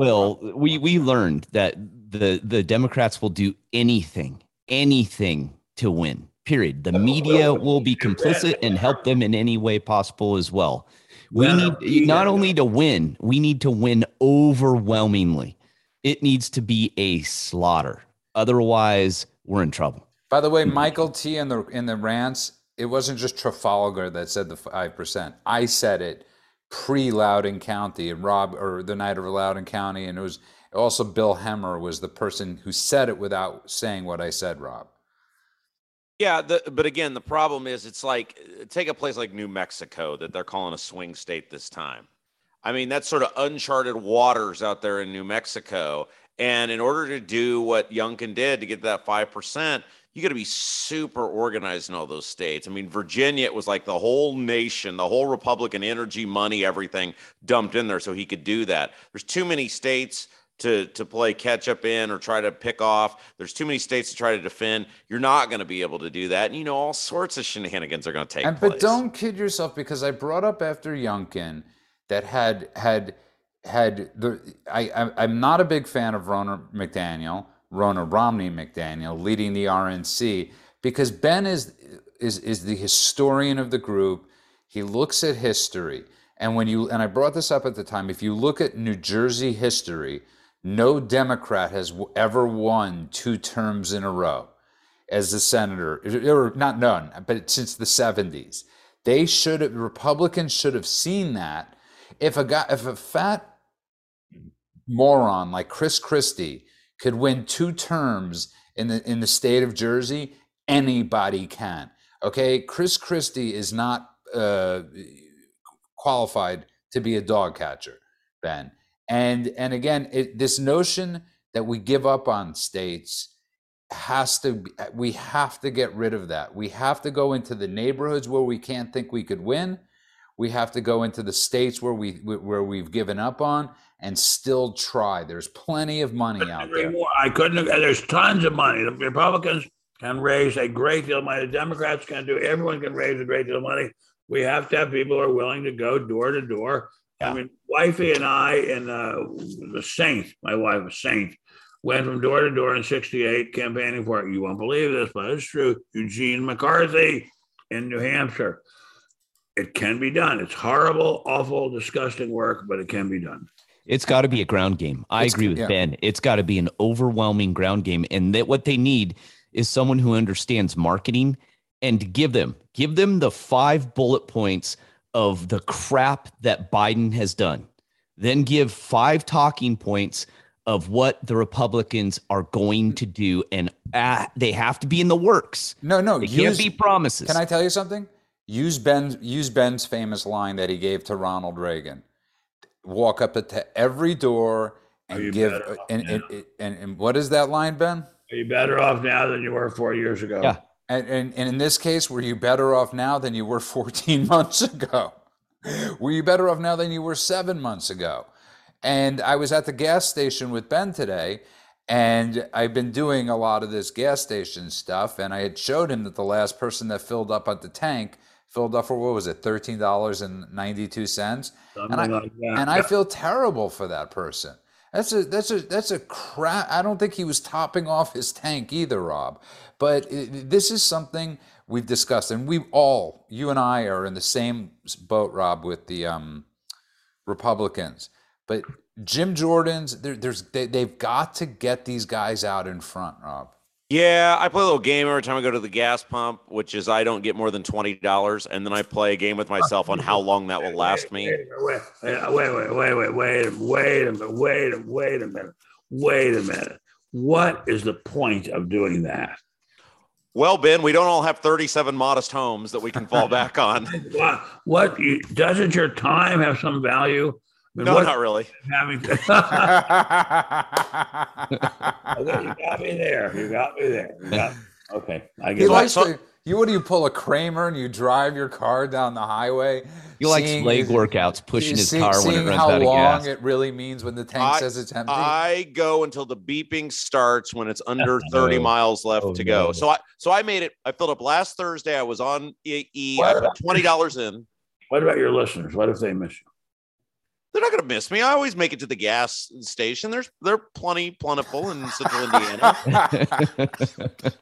Well, we we learned that the the Democrats will do anything, anything to win. Period. The media will be complicit and help them in any way possible as well. We need not only to win, we need to win overwhelmingly. It needs to be a slaughter. Otherwise, we're in trouble. By the way, Michael T in the in the rants, it wasn't just Trafalgar that said the five percent. I said it pre Loudoun County and Rob or the night of Loudoun County, and it was also Bill Hemmer was the person who said it without saying what I said, Rob. Yeah, the, but again, the problem is it's like uh, take a place like New Mexico that they're calling a swing state this time. I mean, that's sort of uncharted waters out there in New Mexico. And in order to do what Youngkin did to get that 5%, you got to be super organized in all those states. I mean, Virginia, it was like the whole nation, the whole Republican energy, money, everything dumped in there so he could do that. There's too many states to to play catch up in or try to pick off. There's too many states to try to defend. You're not going to be able to do that. And you know, all sorts of shenanigans are going to take And place. but don't kid yourself because I brought up after Youngkin that had had had the I, I I'm not a big fan of Ronna McDaniel, Ronna Romney McDaniel leading the RNC because Ben is is is the historian of the group. He looks at history. And when you and I brought this up at the time, if you look at New Jersey history, no Democrat has ever won two terms in a row as a senator, or not none, but since the 70s. They should have, Republicans should have seen that. If a guy, if a fat moron like Chris Christie could win two terms in the in the state of Jersey, anybody can. Okay, Chris Christie is not uh, qualified to be a dog catcher, Ben. And and again, it, this notion that we give up on states has to we have to get rid of that. We have to go into the neighborhoods where we can't think we could win. We have to go into the states where we where we've given up on and still try. There's plenty of money out there. more. I couldn't. There's tons of money. The Republicans can raise a great deal of money. The Democrats can do. Everyone can raise a great deal of money. We have to have people who are willing to go door to door. I mean, wifey and I and uh, the Saint, my wife was Saint, went from door to door in '68 campaigning for. it. You won't believe this, but it's true. Eugene McCarthy in New Hampshire. It can be done. It's horrible, awful, disgusting work, but it can be done. It's got to be a ground game. I It's- agree with yeah. Ben. It's got to be an overwhelming ground game, and that what they need is someone who understands marketing and give them give them the five bullet points of the crap that Biden has done. Then give five talking points of what the Republicans are going to do, and uh, they have to be in the works. No, no. They use- can't be promises. Can I tell you something? Use Ben. Use Ben's famous line that he gave to Ronald Reagan. Walk up to every door and give. And, and, and, and what is that line, Ben? Are you better off now than you were four years ago? Yeah. And, and, and in this case, were you better off now than you were 14 months ago? Were you better off now than you were seven months ago? And I was at the gas station with Ben today, and I've been doing a lot of this gas station stuff. And I had showed him that the last person that filled up at the tank up for what was it, thirteen dollars and ninety two cents. And I, like and I feel terrible for that person. That's a that's a that's a crap. I don't think he was topping off his tank either, Rob. But i this is something we've discussed, and we all, you and I, are in the same boat, Rob, with the um, Republicans. But Jim Jordan's there, there's they, they've got to get these guys out in front, Rob. Yeah, I play a little game every time I go to the gas pump, which is I don't get more than twenty dollars, and then I play a game with myself on how long that will last me. Wait, wait, wait, wait, wait, wait, wait, a- wait a minute, wait, a- wait a minute, wait a minute. What is the point of doing that? Well, Ben, we don't all have thirty-seven modest homes that we can fall back on. What? What? You, doesn't your time have some value? I mean, No, what not really. having? okay, you got me there. You got me there. You got- okay, I He get it. likes to. You what do you pull a Kramer and you drive your car down the highway? You like leg workouts, pushing his see- car when it runs out of gas. How long gas. it really means when the tank I- says it's empty. I go until the beeping starts when it's under 30 miles left Oh, to go. no. So I so I made it. I filled up last Thursday. I was on E. E- What I put twenty dollars in. What about your listeners? What if they miss you? They're not going to miss me. I always make it to the gas station. There's they're plenty plentiful in Central Indiana.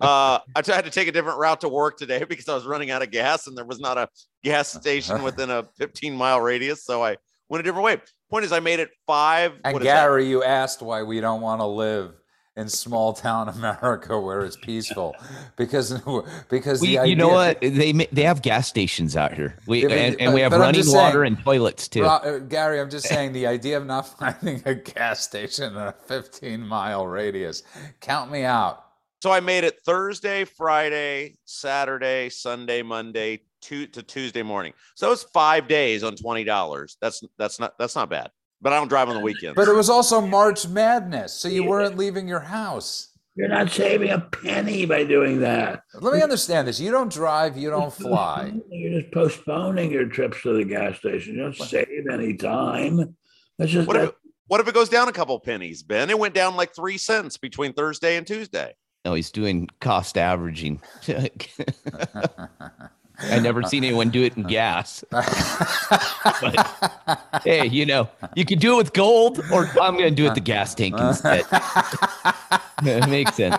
Uh, I t- had to take a different route to work today because I was running out of gas and there was not a gas station within a 15 mile radius. So I went a different way. Point is, I made it five. and what is? Gary, you asked why we don't want to live in small town America where it's peaceful because because We, the idea, you know what? They they have gas stations out here. We Yeah, but- and, and we have running water saying- and toilets too. Uh, Gary, I'm just saying the idea of not finding a gas station in a 15 mile radius. Count me out. So I made it Thursday, Friday, Saturday, Sunday, Monday, two to Tuesday morning. So it's five days on twenty dollars. That's that's not that's not bad. But I don't drive on the weekends. But it was also March Madness, so you weren't leaving your house. You're not saving a penny by doing that. Let me understand this. You don't drive, you don't fly. You're just postponing your trips to the gas station. You don't save any time. That's just what if that, it, what if it goes down a couple pennies, Ben? It went down like three cents between Thursday and Tuesday. No, he's doing cost averaging. I never seen anyone do it in gas. Hey, you know, you could do it with gold, or I'm going to do it the gas tank uh-huh. instead. it makes sense.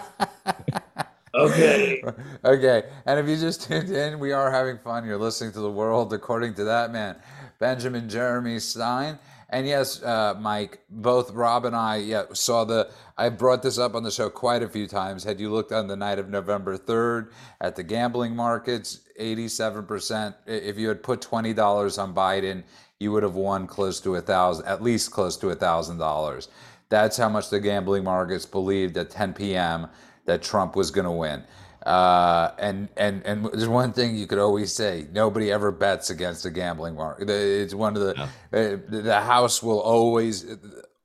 okay. okay. And if you just tuned in, we are having fun. You're listening to the world according to that man, Benjamin Jeremy Stein. And yes, uh, Mike, both Rob and I yeah, saw the. I brought this up on the show quite a few times. Had you looked on the night of November 3rd at the gambling markets, 87%. If you had put $20 on Biden, you would have won close to a thousand, at least close to a thousand dollars. That's how much the gambling markets believed at 10 p.m. that Trump was going to win. Uh, and and and there's one thing you could always say: nobody ever bets against a gambling market. It's one of the uh, the house will always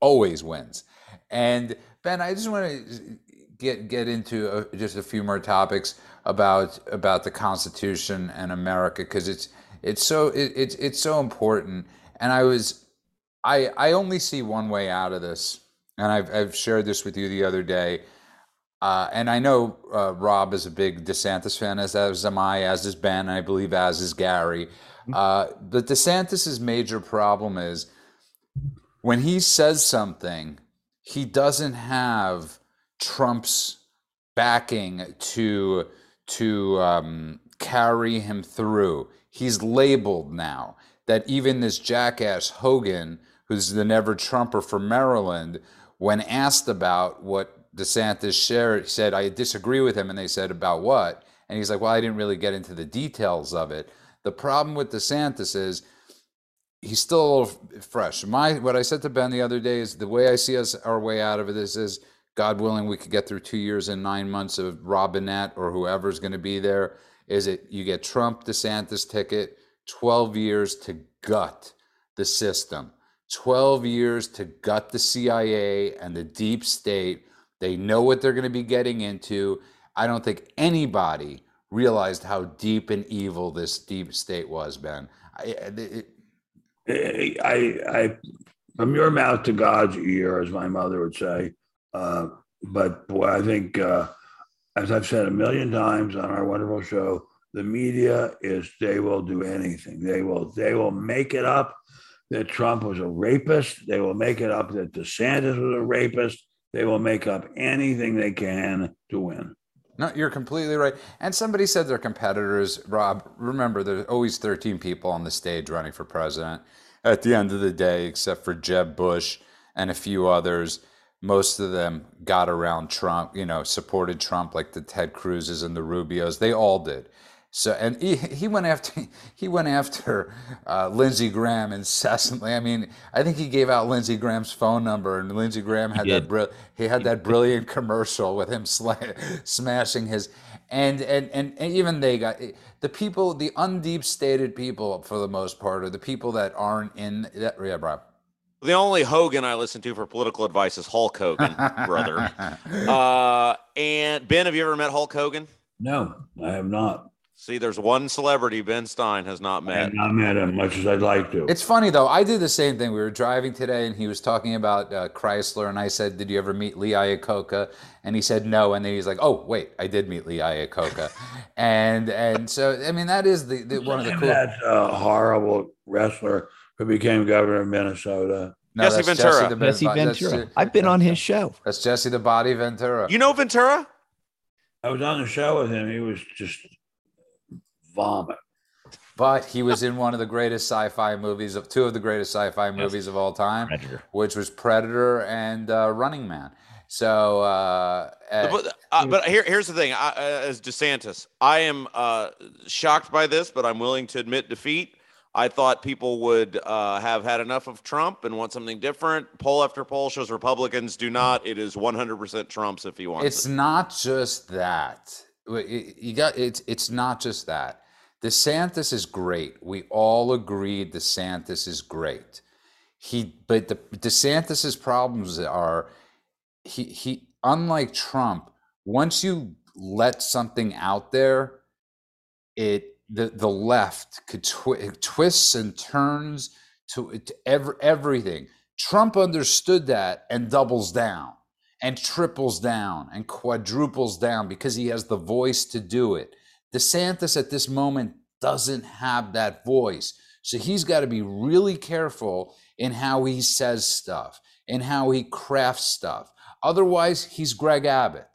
always wins. And Ben, I just want to get get into a, just a few more topics about about the Constitution and America because it's it's so it, it's it's so important. And I was I I only see one way out of this, and I've I've shared this with you the other day. Uh, and I know uh, Rob is a big DeSantis fan, as, as am I, as is Ben, and I believe as is Gary. Uh, but DeSantis's major problem is when he says something, he doesn't have Trump's backing to to um, carry him through. he's labeled now that even this jackass Hogan, who's the never Trumper from Maryland, when asked about what DeSantis shared, said, I disagree with him. And they said, about what? And he's like, well, I didn't really get into the details of it. The problem with DeSantis is he's still a little fresh. My what I said to Ben the other day is the way I see us our way out of this is God willing we could get through two years and nine months of Robinette or whoever's going to be there. Is it you get Trump DeSantis ticket, twelve years to gut the system, twelve years to gut the CIA and the deep state. They know what they're going to be getting into. I don't think anybody realized how deep and evil this deep state was, Ben. I, I, I, from your mouth to God's ear, as my mother would say. Uh, but boy, I think, uh, as I've said a million times on our wonderful show, the media is they will do anything. They will they will make it up that Trump was a rapist. They will make it up that DeSantis was a rapist. They will make up anything they can to win. No, you're completely right. And somebody said their competitors, Rob, remember there's always 13 people on the stage running for president. At the end of the day, except for Jeb Bush and a few others, most of them got around Trump, you know, supported Trump like the Ted Cruzes and the Rubios. They all did. So and he, he went after he went after uh, Lindsey Graham incessantly. I mean, I think he gave out Lindsey Graham's phone number, and Lindsey Graham had that br- he had that brilliant commercial with him sla- smashing his and, and and and even they got the people, the undeep stated people for the most part, are the people that aren't in that. Yeah, Rob. The only Hogan I listen to for political advice is Hulk Hogan, brother. Uh, and Ben, have you ever met Hulk Hogan? No, I have not. See, there's one celebrity Ben Stein has not met. I met. have not met him much as I'd like to. It's funny though. I did the same thing. We were driving today, and he was talking about uh, Chrysler, and I said, "Did you ever meet Lee Iacocca?" And he said, "No." And then he's like, "Oh, wait, I did meet Lee Iacocca," and and so I mean that is the, the one of the cool. That uh, horrible wrestler who became governor of Minnesota. No, Jesse that's Ventura. the- Jesse that's- Ventura. I've been on his show. That's Jesse the Body Ventura. You know Ventura? I was on the show with him. He was just vomit. But he was in one of the greatest sci-fi movies of two of the greatest sci-fi movies of all time, Predator. which was Predator and uh, Running Man. So, uh, uh, But, uh, but here, here's the thing. I, uh, as DeSantis, I am uh, shocked by this, but I'm willing to admit defeat. I thought people would uh, have had enough of Trump and want something different. Poll after poll shows Republicans do not. It is 100% Trump's if he wants it's it. not just that. You got it's it's not just that. DeSantis is great. We all agreed DeSantis is great. He but the DeSantis's problems are he he unlike Trump, once you let something out there, it the the left could twi- twists and turns to, to every, everything. Trump understood that and doubles down and triples down and quadruples down because he has the voice to do it. DeSantis at this moment doesn't have that voice. So he's got to be really careful in how he says stuff, and how he crafts stuff. Otherwise, he's Greg Abbott.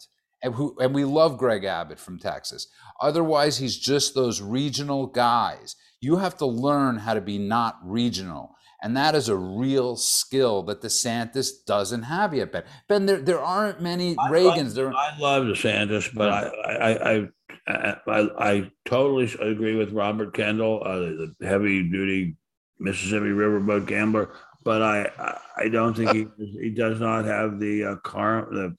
And, who, and we love Greg Abbott from Texas. Otherwise, he's just those regional guys. You have to learn how to be not regional. And that is a real skill that DeSantis doesn't have yet, Ben. Ben, there, there aren't many I Reagans. There, Love, I love DeSantis, but I, I, I, I, I, totally agree with Robert Kendall, uh, the heavy duty Mississippi Riverboat gambler. But I, I, don't think he, he does not have the uh, car, the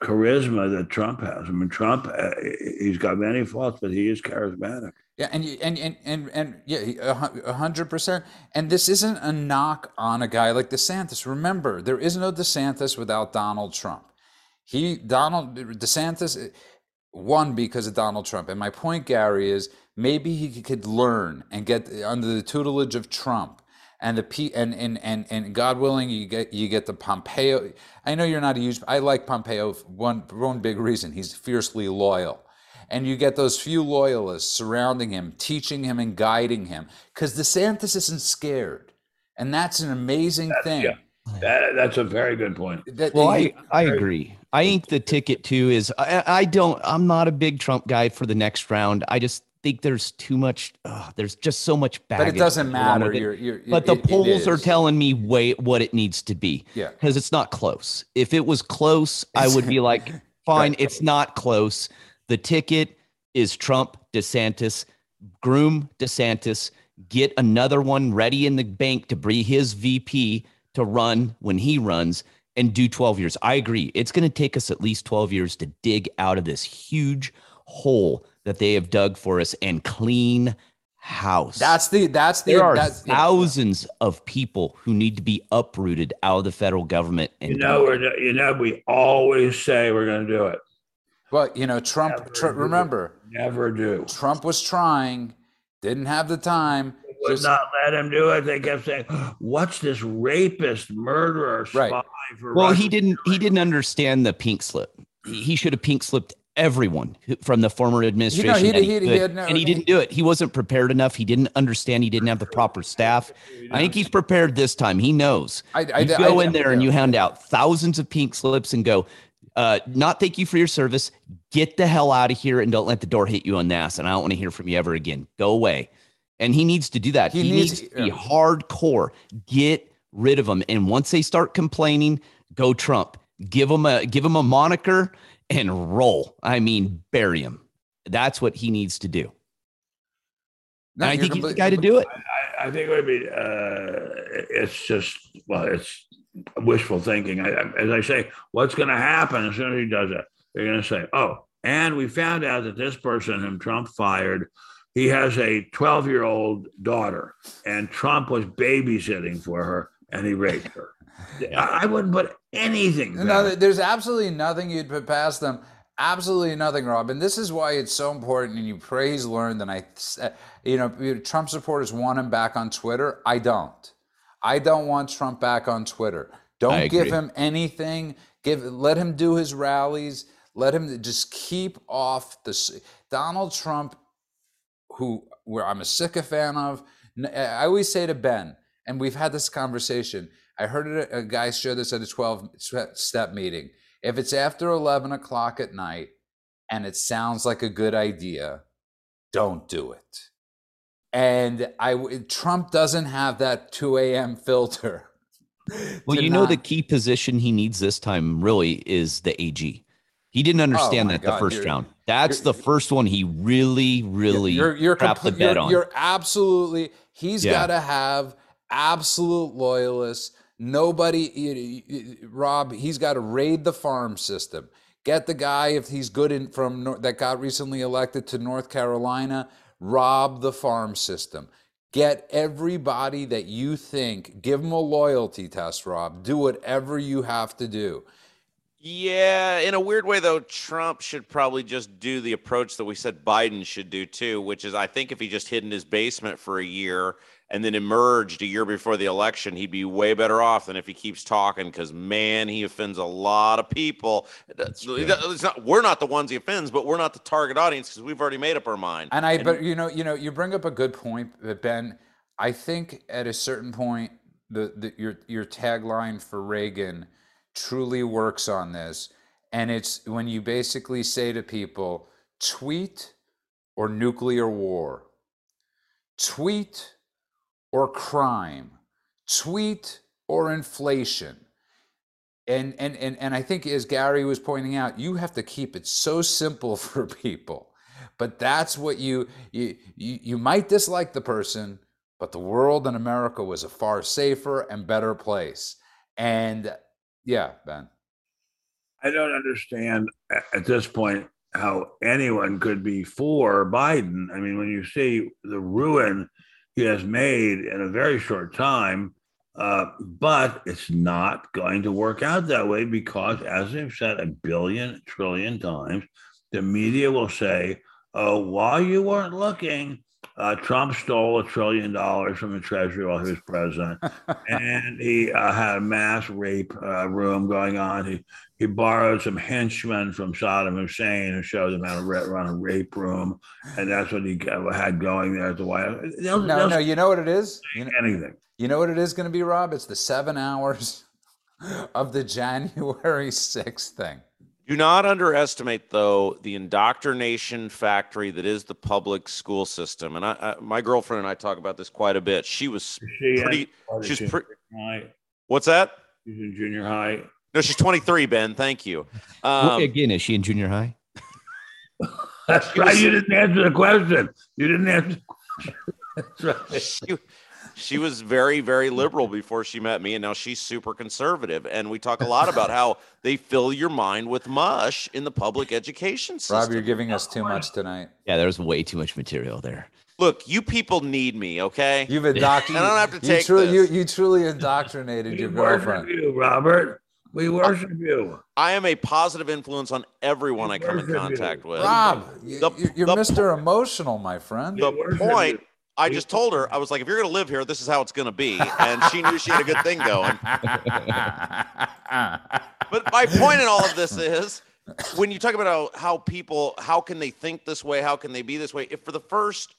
charisma that Trump has. I mean, Trump, uh, he's got many faults, but he is charismatic. Yeah, and and and and and yeah, hundred percent. And this isn't a knock on a guy like DeSantis. Remember, there is no DeSantis without Donald Trump. He Donald DeSantis won because of Donald Trump. And my point, Gary, is maybe he could learn and get under the tutelage of Trump. And the P and, and and and God willing, you get you get the Pompeo. I know you're not a huge. I like Pompeo. For one for one big reason, he's fiercely loyal and you get those few loyalists surrounding him, teaching him and guiding him. Because DeSantis isn't scared, and that's an amazing thing. yeah. That, that's a very good point. That- Well, I, I agree. I think the ticket too is I, I don't I'm not a big Trump guy for the next round. I just think there's too much. Uh, there's just so much but it doesn't that goes along matter. with it. You're, you're, but the it- it polls are telling me way what it needs to be Yeah. because it's not close. If it was close, I would be like, fine, Right. it's not close. The ticket is Trump, DeSantis, groom DeSantis, get another one ready in the bank to be his VP to run when he runs and do 12 years. I agree. It's going to take us at least 12 years to dig out of this huge hole that they have dug for us and clean house. That's the that's the there are that's, yeah. thousands of people who need to be uprooted out of the federal government. And You know, we're, you know, we always say we're going to do it. Well, you know, Trump. Never Tr- remember, Never do. Trump was trying, didn't have the time. Would Just, not let him do it. They kept saying, "What's this rapist, murderer, Right. spy for?" well, Russia?" he didn't. He didn't understand the pink slip. He he should have pink slipped everyone from the former administration, he- that he- he had no- and he didn't do it. He wasn't prepared enough. He didn't understand. He didn't have the proper staff. I think he's prepared this time. He knows. I, I, you go I- in there and you hand out thousands of pink slips and go, uh, not thank you for your service. Get the hell out of here and don't let the door hit you on the ass. And I don't want to hear from you ever again. Go away. And he needs to do that. He He, needs- needs, to be yeah. hardcore. Get rid of them. And once they start complaining, go Trump. Give them a give him a moniker and roll. I mean, bury him. That's what he needs to do. No, I think he's the guy to do it. I, I think it would be. Uh, it's just well, it's wishful thinking. I, I- as I say, what's going to happen as soon as he does it? They're going to say, "Oh, and we found out that this person whom Trump fired, he has a 12 year old daughter, and Trump was babysitting for her, and he raped her." I, I wouldn't put anything. No, past there's absolutely nothing you'd put past them. Absolutely nothing, Rob. And this is why it's so important. And you praise he's learned. And I, uh, you know, Trump supporters want him back on Twitter. I don't. I don't want Trump back on Twitter. Don't give him anything. Give let him do his rallies. Let him just keep off the Donald Trump, who where I'm a sycophant of. I always say to Ben, and we've had this conversation. I heard it, a guy share this at a 12 step meeting. If it's after 11 o'clock at night and it sounds like a good idea, don't do it. And I, Trump doesn't have that 2 a.m. filter. Well, you know the key position he needs this time really is the AG. He didn't oh understand Oh that God, the 1st round. That's you're- the first one he really, really you're you're, crapped the bed you're, on. you're absolutely he's Yeah. got to have absolute loyalists. Nobody you- you- rob he's got to raid the farm system. Get the guy if he's good in from that got recently elected to north carolina rob the farm system. Get everybody that you think give them a loyalty test rob. Do whatever you have to do Yeah, in a weird way, though, Trump should probably just do the approach that we said Biden should do too, which is I think if he just hid in his basement for a year and then emerged a year before the election, he'd be way better off than if he keeps talking because, man, he offends a lot of people. That's- it's not, we're not the ones he offends, but we're not the target audience because we've already made up our mind. And I, but you know, you know, you bring up a good point, uh, Ben. I think at a certain point, the, the your your tagline for Reagan truly works on this, and it's when you basically say to people, tweet or nuclear war, tweet or crime, tweet or inflation. And, and, and, and I think, as Gary was pointing out, you have to keep it so simple for people. But that's what you, you, you, you might dislike the person, but the world and America was a far safer and better place. And yeah, Ben. I don't understand at this point how anyone could be for Biden. I mean, when you see the ruin he has made in a very short time, uh, but it's not going to work out that way because, as they've said a billion trillion times, the media will say, "Oh, while you weren't looking." Uh, Trump stole a trillion dollars from the Treasury while he was president, and he uh, had a mass rape uh, room going on. He he borrowed some henchmen from Saddam Hussein and showed them how to run a rape room, and that's what he had going there at the White House. They'll, No, they'll no, you know what it is? You know, anything. you know what it is going to be, Rob? It's the seven hours of the January 6th thing. Do not underestimate, though, the indoctrination factory that is the public school system. And I, I my girlfriend and I talk about this quite a bit. She was She, pretty. She's she's pretty. What's that? She's in junior high. No, she's 23. Ben, thank you. Um, Again, is she in junior high? That's She right. was- You didn't answer the question. You didn't answer. That's right. she, she was very, very liberal before she met me, and now she's super conservative. And we talk a lot about how they fill your mind with mush in the public education system. Rob, you're giving us too much tonight. Yeah, there's way too much material there. Look, you people need me, okay? You've indoctrinated. I don't have to you, take truly, you, this. you truly indoctrinated your We worship girlfriend. you, Robert. We worship you. I am a positive influence on everyone I come in Worship you. contact with. Rob, you, The- you- you're the Mr. Emotional, my friend. The point you. I just told her, I was like, if you're going to live here, this is how it's going to be. And she knew she had a good thing going. But my point in all of this is when you talk about how, how people, how can they think this way? How can they be this way? If for the first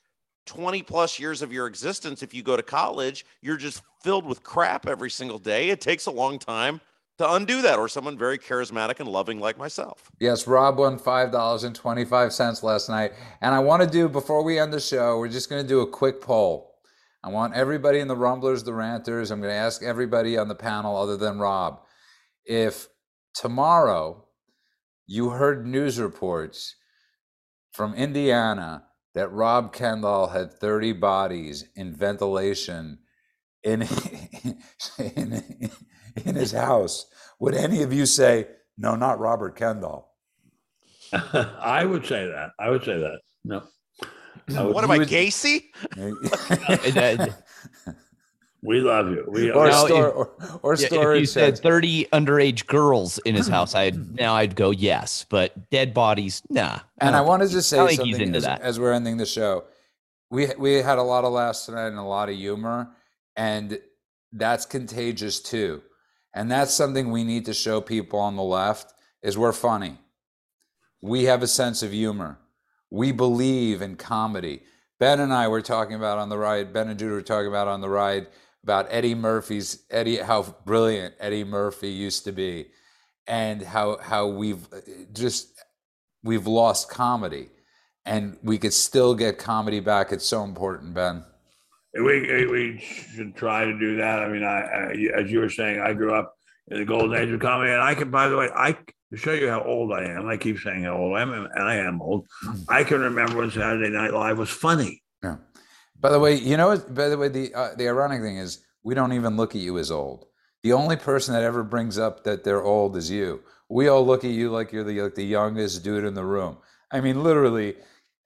20 plus years of your existence, if you go to college, you're just filled with crap every single day, it takes a long time to undo that or someone very charismatic and loving like myself. Yes, Rob won five dollars and twenty-five cents last night, and I want to do before we end the show. We're just going to do a quick poll. I want everybody in the Rumblers, the Ranters. I'm going to ask everybody on the panel, other than Rob, if tomorrow you heard news reports from Indiana that Rob Kendall had 30 bodies in ventilation in in, in his house, would any of you say, no, not Robert Kendall? I would say that. I would say that. No. I would- What am you I, would- Gacy? We love you. We or, Now, store, if- or, or yeah, if you said sheds. 30 underage girls in his house, I'd now I'd go yes, but dead bodies, nah. And I don't wanted to say don't think he's something into as, that. as we're ending the show. We we had a lot of laughs tonight and a lot of humor, and that's contagious too. And that's something we need to show people on the left is we're funny. We have a sense of humor. We believe in comedy. Ben and I were talking about on the ride. Ben and Judah were talking about on the ride about Eddie Murphy's Eddie, how brilliant Eddie Murphy used to be, and how how we've uh, just we've lost comedy, and we could still get comedy back. It's so important, Ben. We we should try to do that. I mean, I, I as you were saying, I grew up in the golden age of comedy, and I can. By the way, I to show you how old I am. I keep saying how old I am, and I am old. I can remember when Saturday Night Live was funny. Yeah. By the way, you know, by the way, the uh, the ironic thing is we don't even look at you as old. The only person that ever brings up that they're old is you. We all look at you like you're the like the youngest dude in the room. I mean, literally,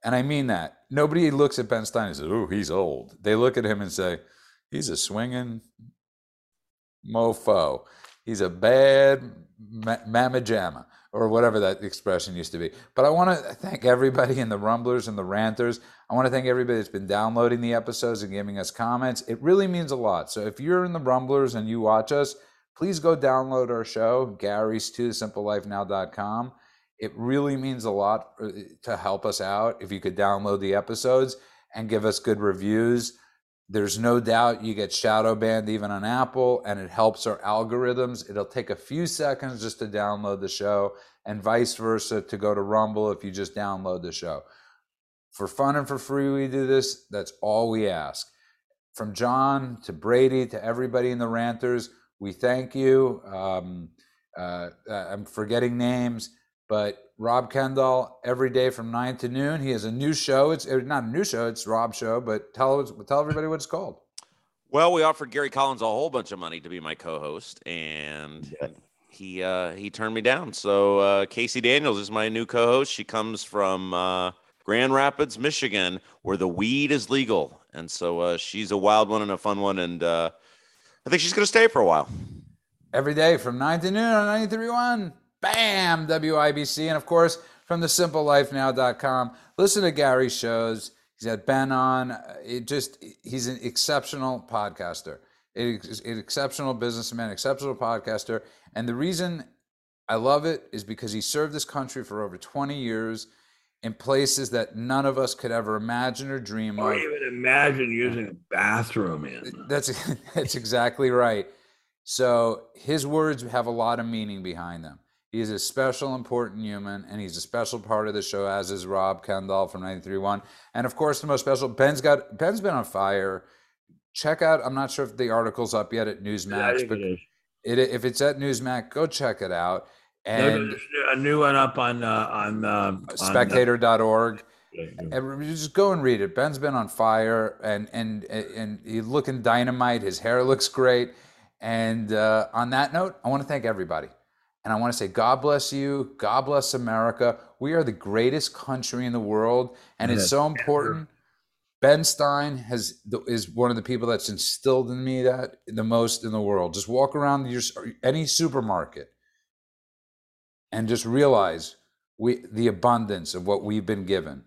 and I mean that. Nobody looks at Ben Stein and says, "Oh, he's old." They look at him and say, "He's a swinging mofo. He's a bad ma- mamma jamma." Or whatever that expression used to be. But I want to thank everybody in the Rumblers and the Ranters. I want to thank everybody that's been downloading the episodes and giving us comments. It really means a lot. So if you're in the Rumblers and you watch us, please go download our show, Gary's to simplelifenow.com. It really means a lot uh, to help us out if you could download the episodes and give us good reviews. There's no doubt you get shadow banned even on Apple, and it helps our algorithms. It'll take a few seconds just to download the show, and vice versa to go to Rumble if you just download the show. For fun and for free, we do this. That's all we ask. From John to Brady to everybody in the ranters, we thank you. Um, uh, uh, I'm forgetting names, but Rob Kendall every day from nine to noon. He has a new show. It's uh, not a new show. It's Rob's show. But tell tell everybody what it's called. Well, we offered Gary Collins a whole bunch of money to be my co-host, and he uh, he turned me down. So uh, Casey Daniels is my new co-host. She comes from uh, Grand Rapids, Michigan, where the weed is legal, and so uh, she's a wild one and a fun one, and uh, I think she's going to stay for a while. every day from 9 to noon on 93.1. Bam! WIBC. And of course, from the simplelifenow.com. Listen to Gary's shows. He's had Ben on. Uh, it just, he's an exceptional podcaster, an exceptional businessman, exceptional podcaster. And the reason I love it is because he served this country for over 20 years in places that none of us could ever imagine or dream Or of. even imagine using a bathroom in. That's that's exactly right. So his words have a lot of meaning behind them. He's a special, important human, and he's a special part of the show, as is Rob Kendall from 93.1. And of course, the most special, Ben's got Ben's been on fire. Check out, I'm not sure if the article's up yet at Newsmax, but it, if it's at Newsmax, go check it out. And a new one up on uh, on uh, spectator.org. And just go and read it. Ben's been on fire, and and and he's looking dynamite. His hair looks great. And uh, on that note, I want to thank everybody. And I want to say, God bless you. God bless America. We are the greatest country in the world. And it's so important. Ben Stein has is one of the people that's instilled in me that the most in the world. Just walk around your any supermarket and just realize we the abundance of what we've been given.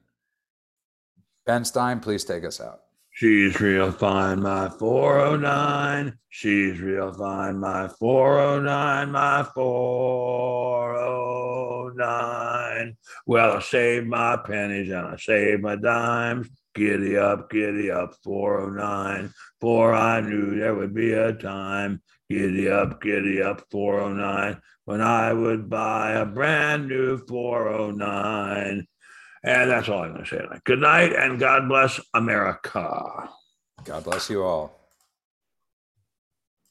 Ben Stein, please take us out. She's real fine, my 409. She's real fine, my 409, my 409. Well, I saved my pennies and I saved my dimes. Giddy up, giddy up, 409. For I knew there would be a time. Giddy up, giddy up, 409. When I would buy a brand new 409. And that's all I'm going to say. Good night and God bless America. God bless you all.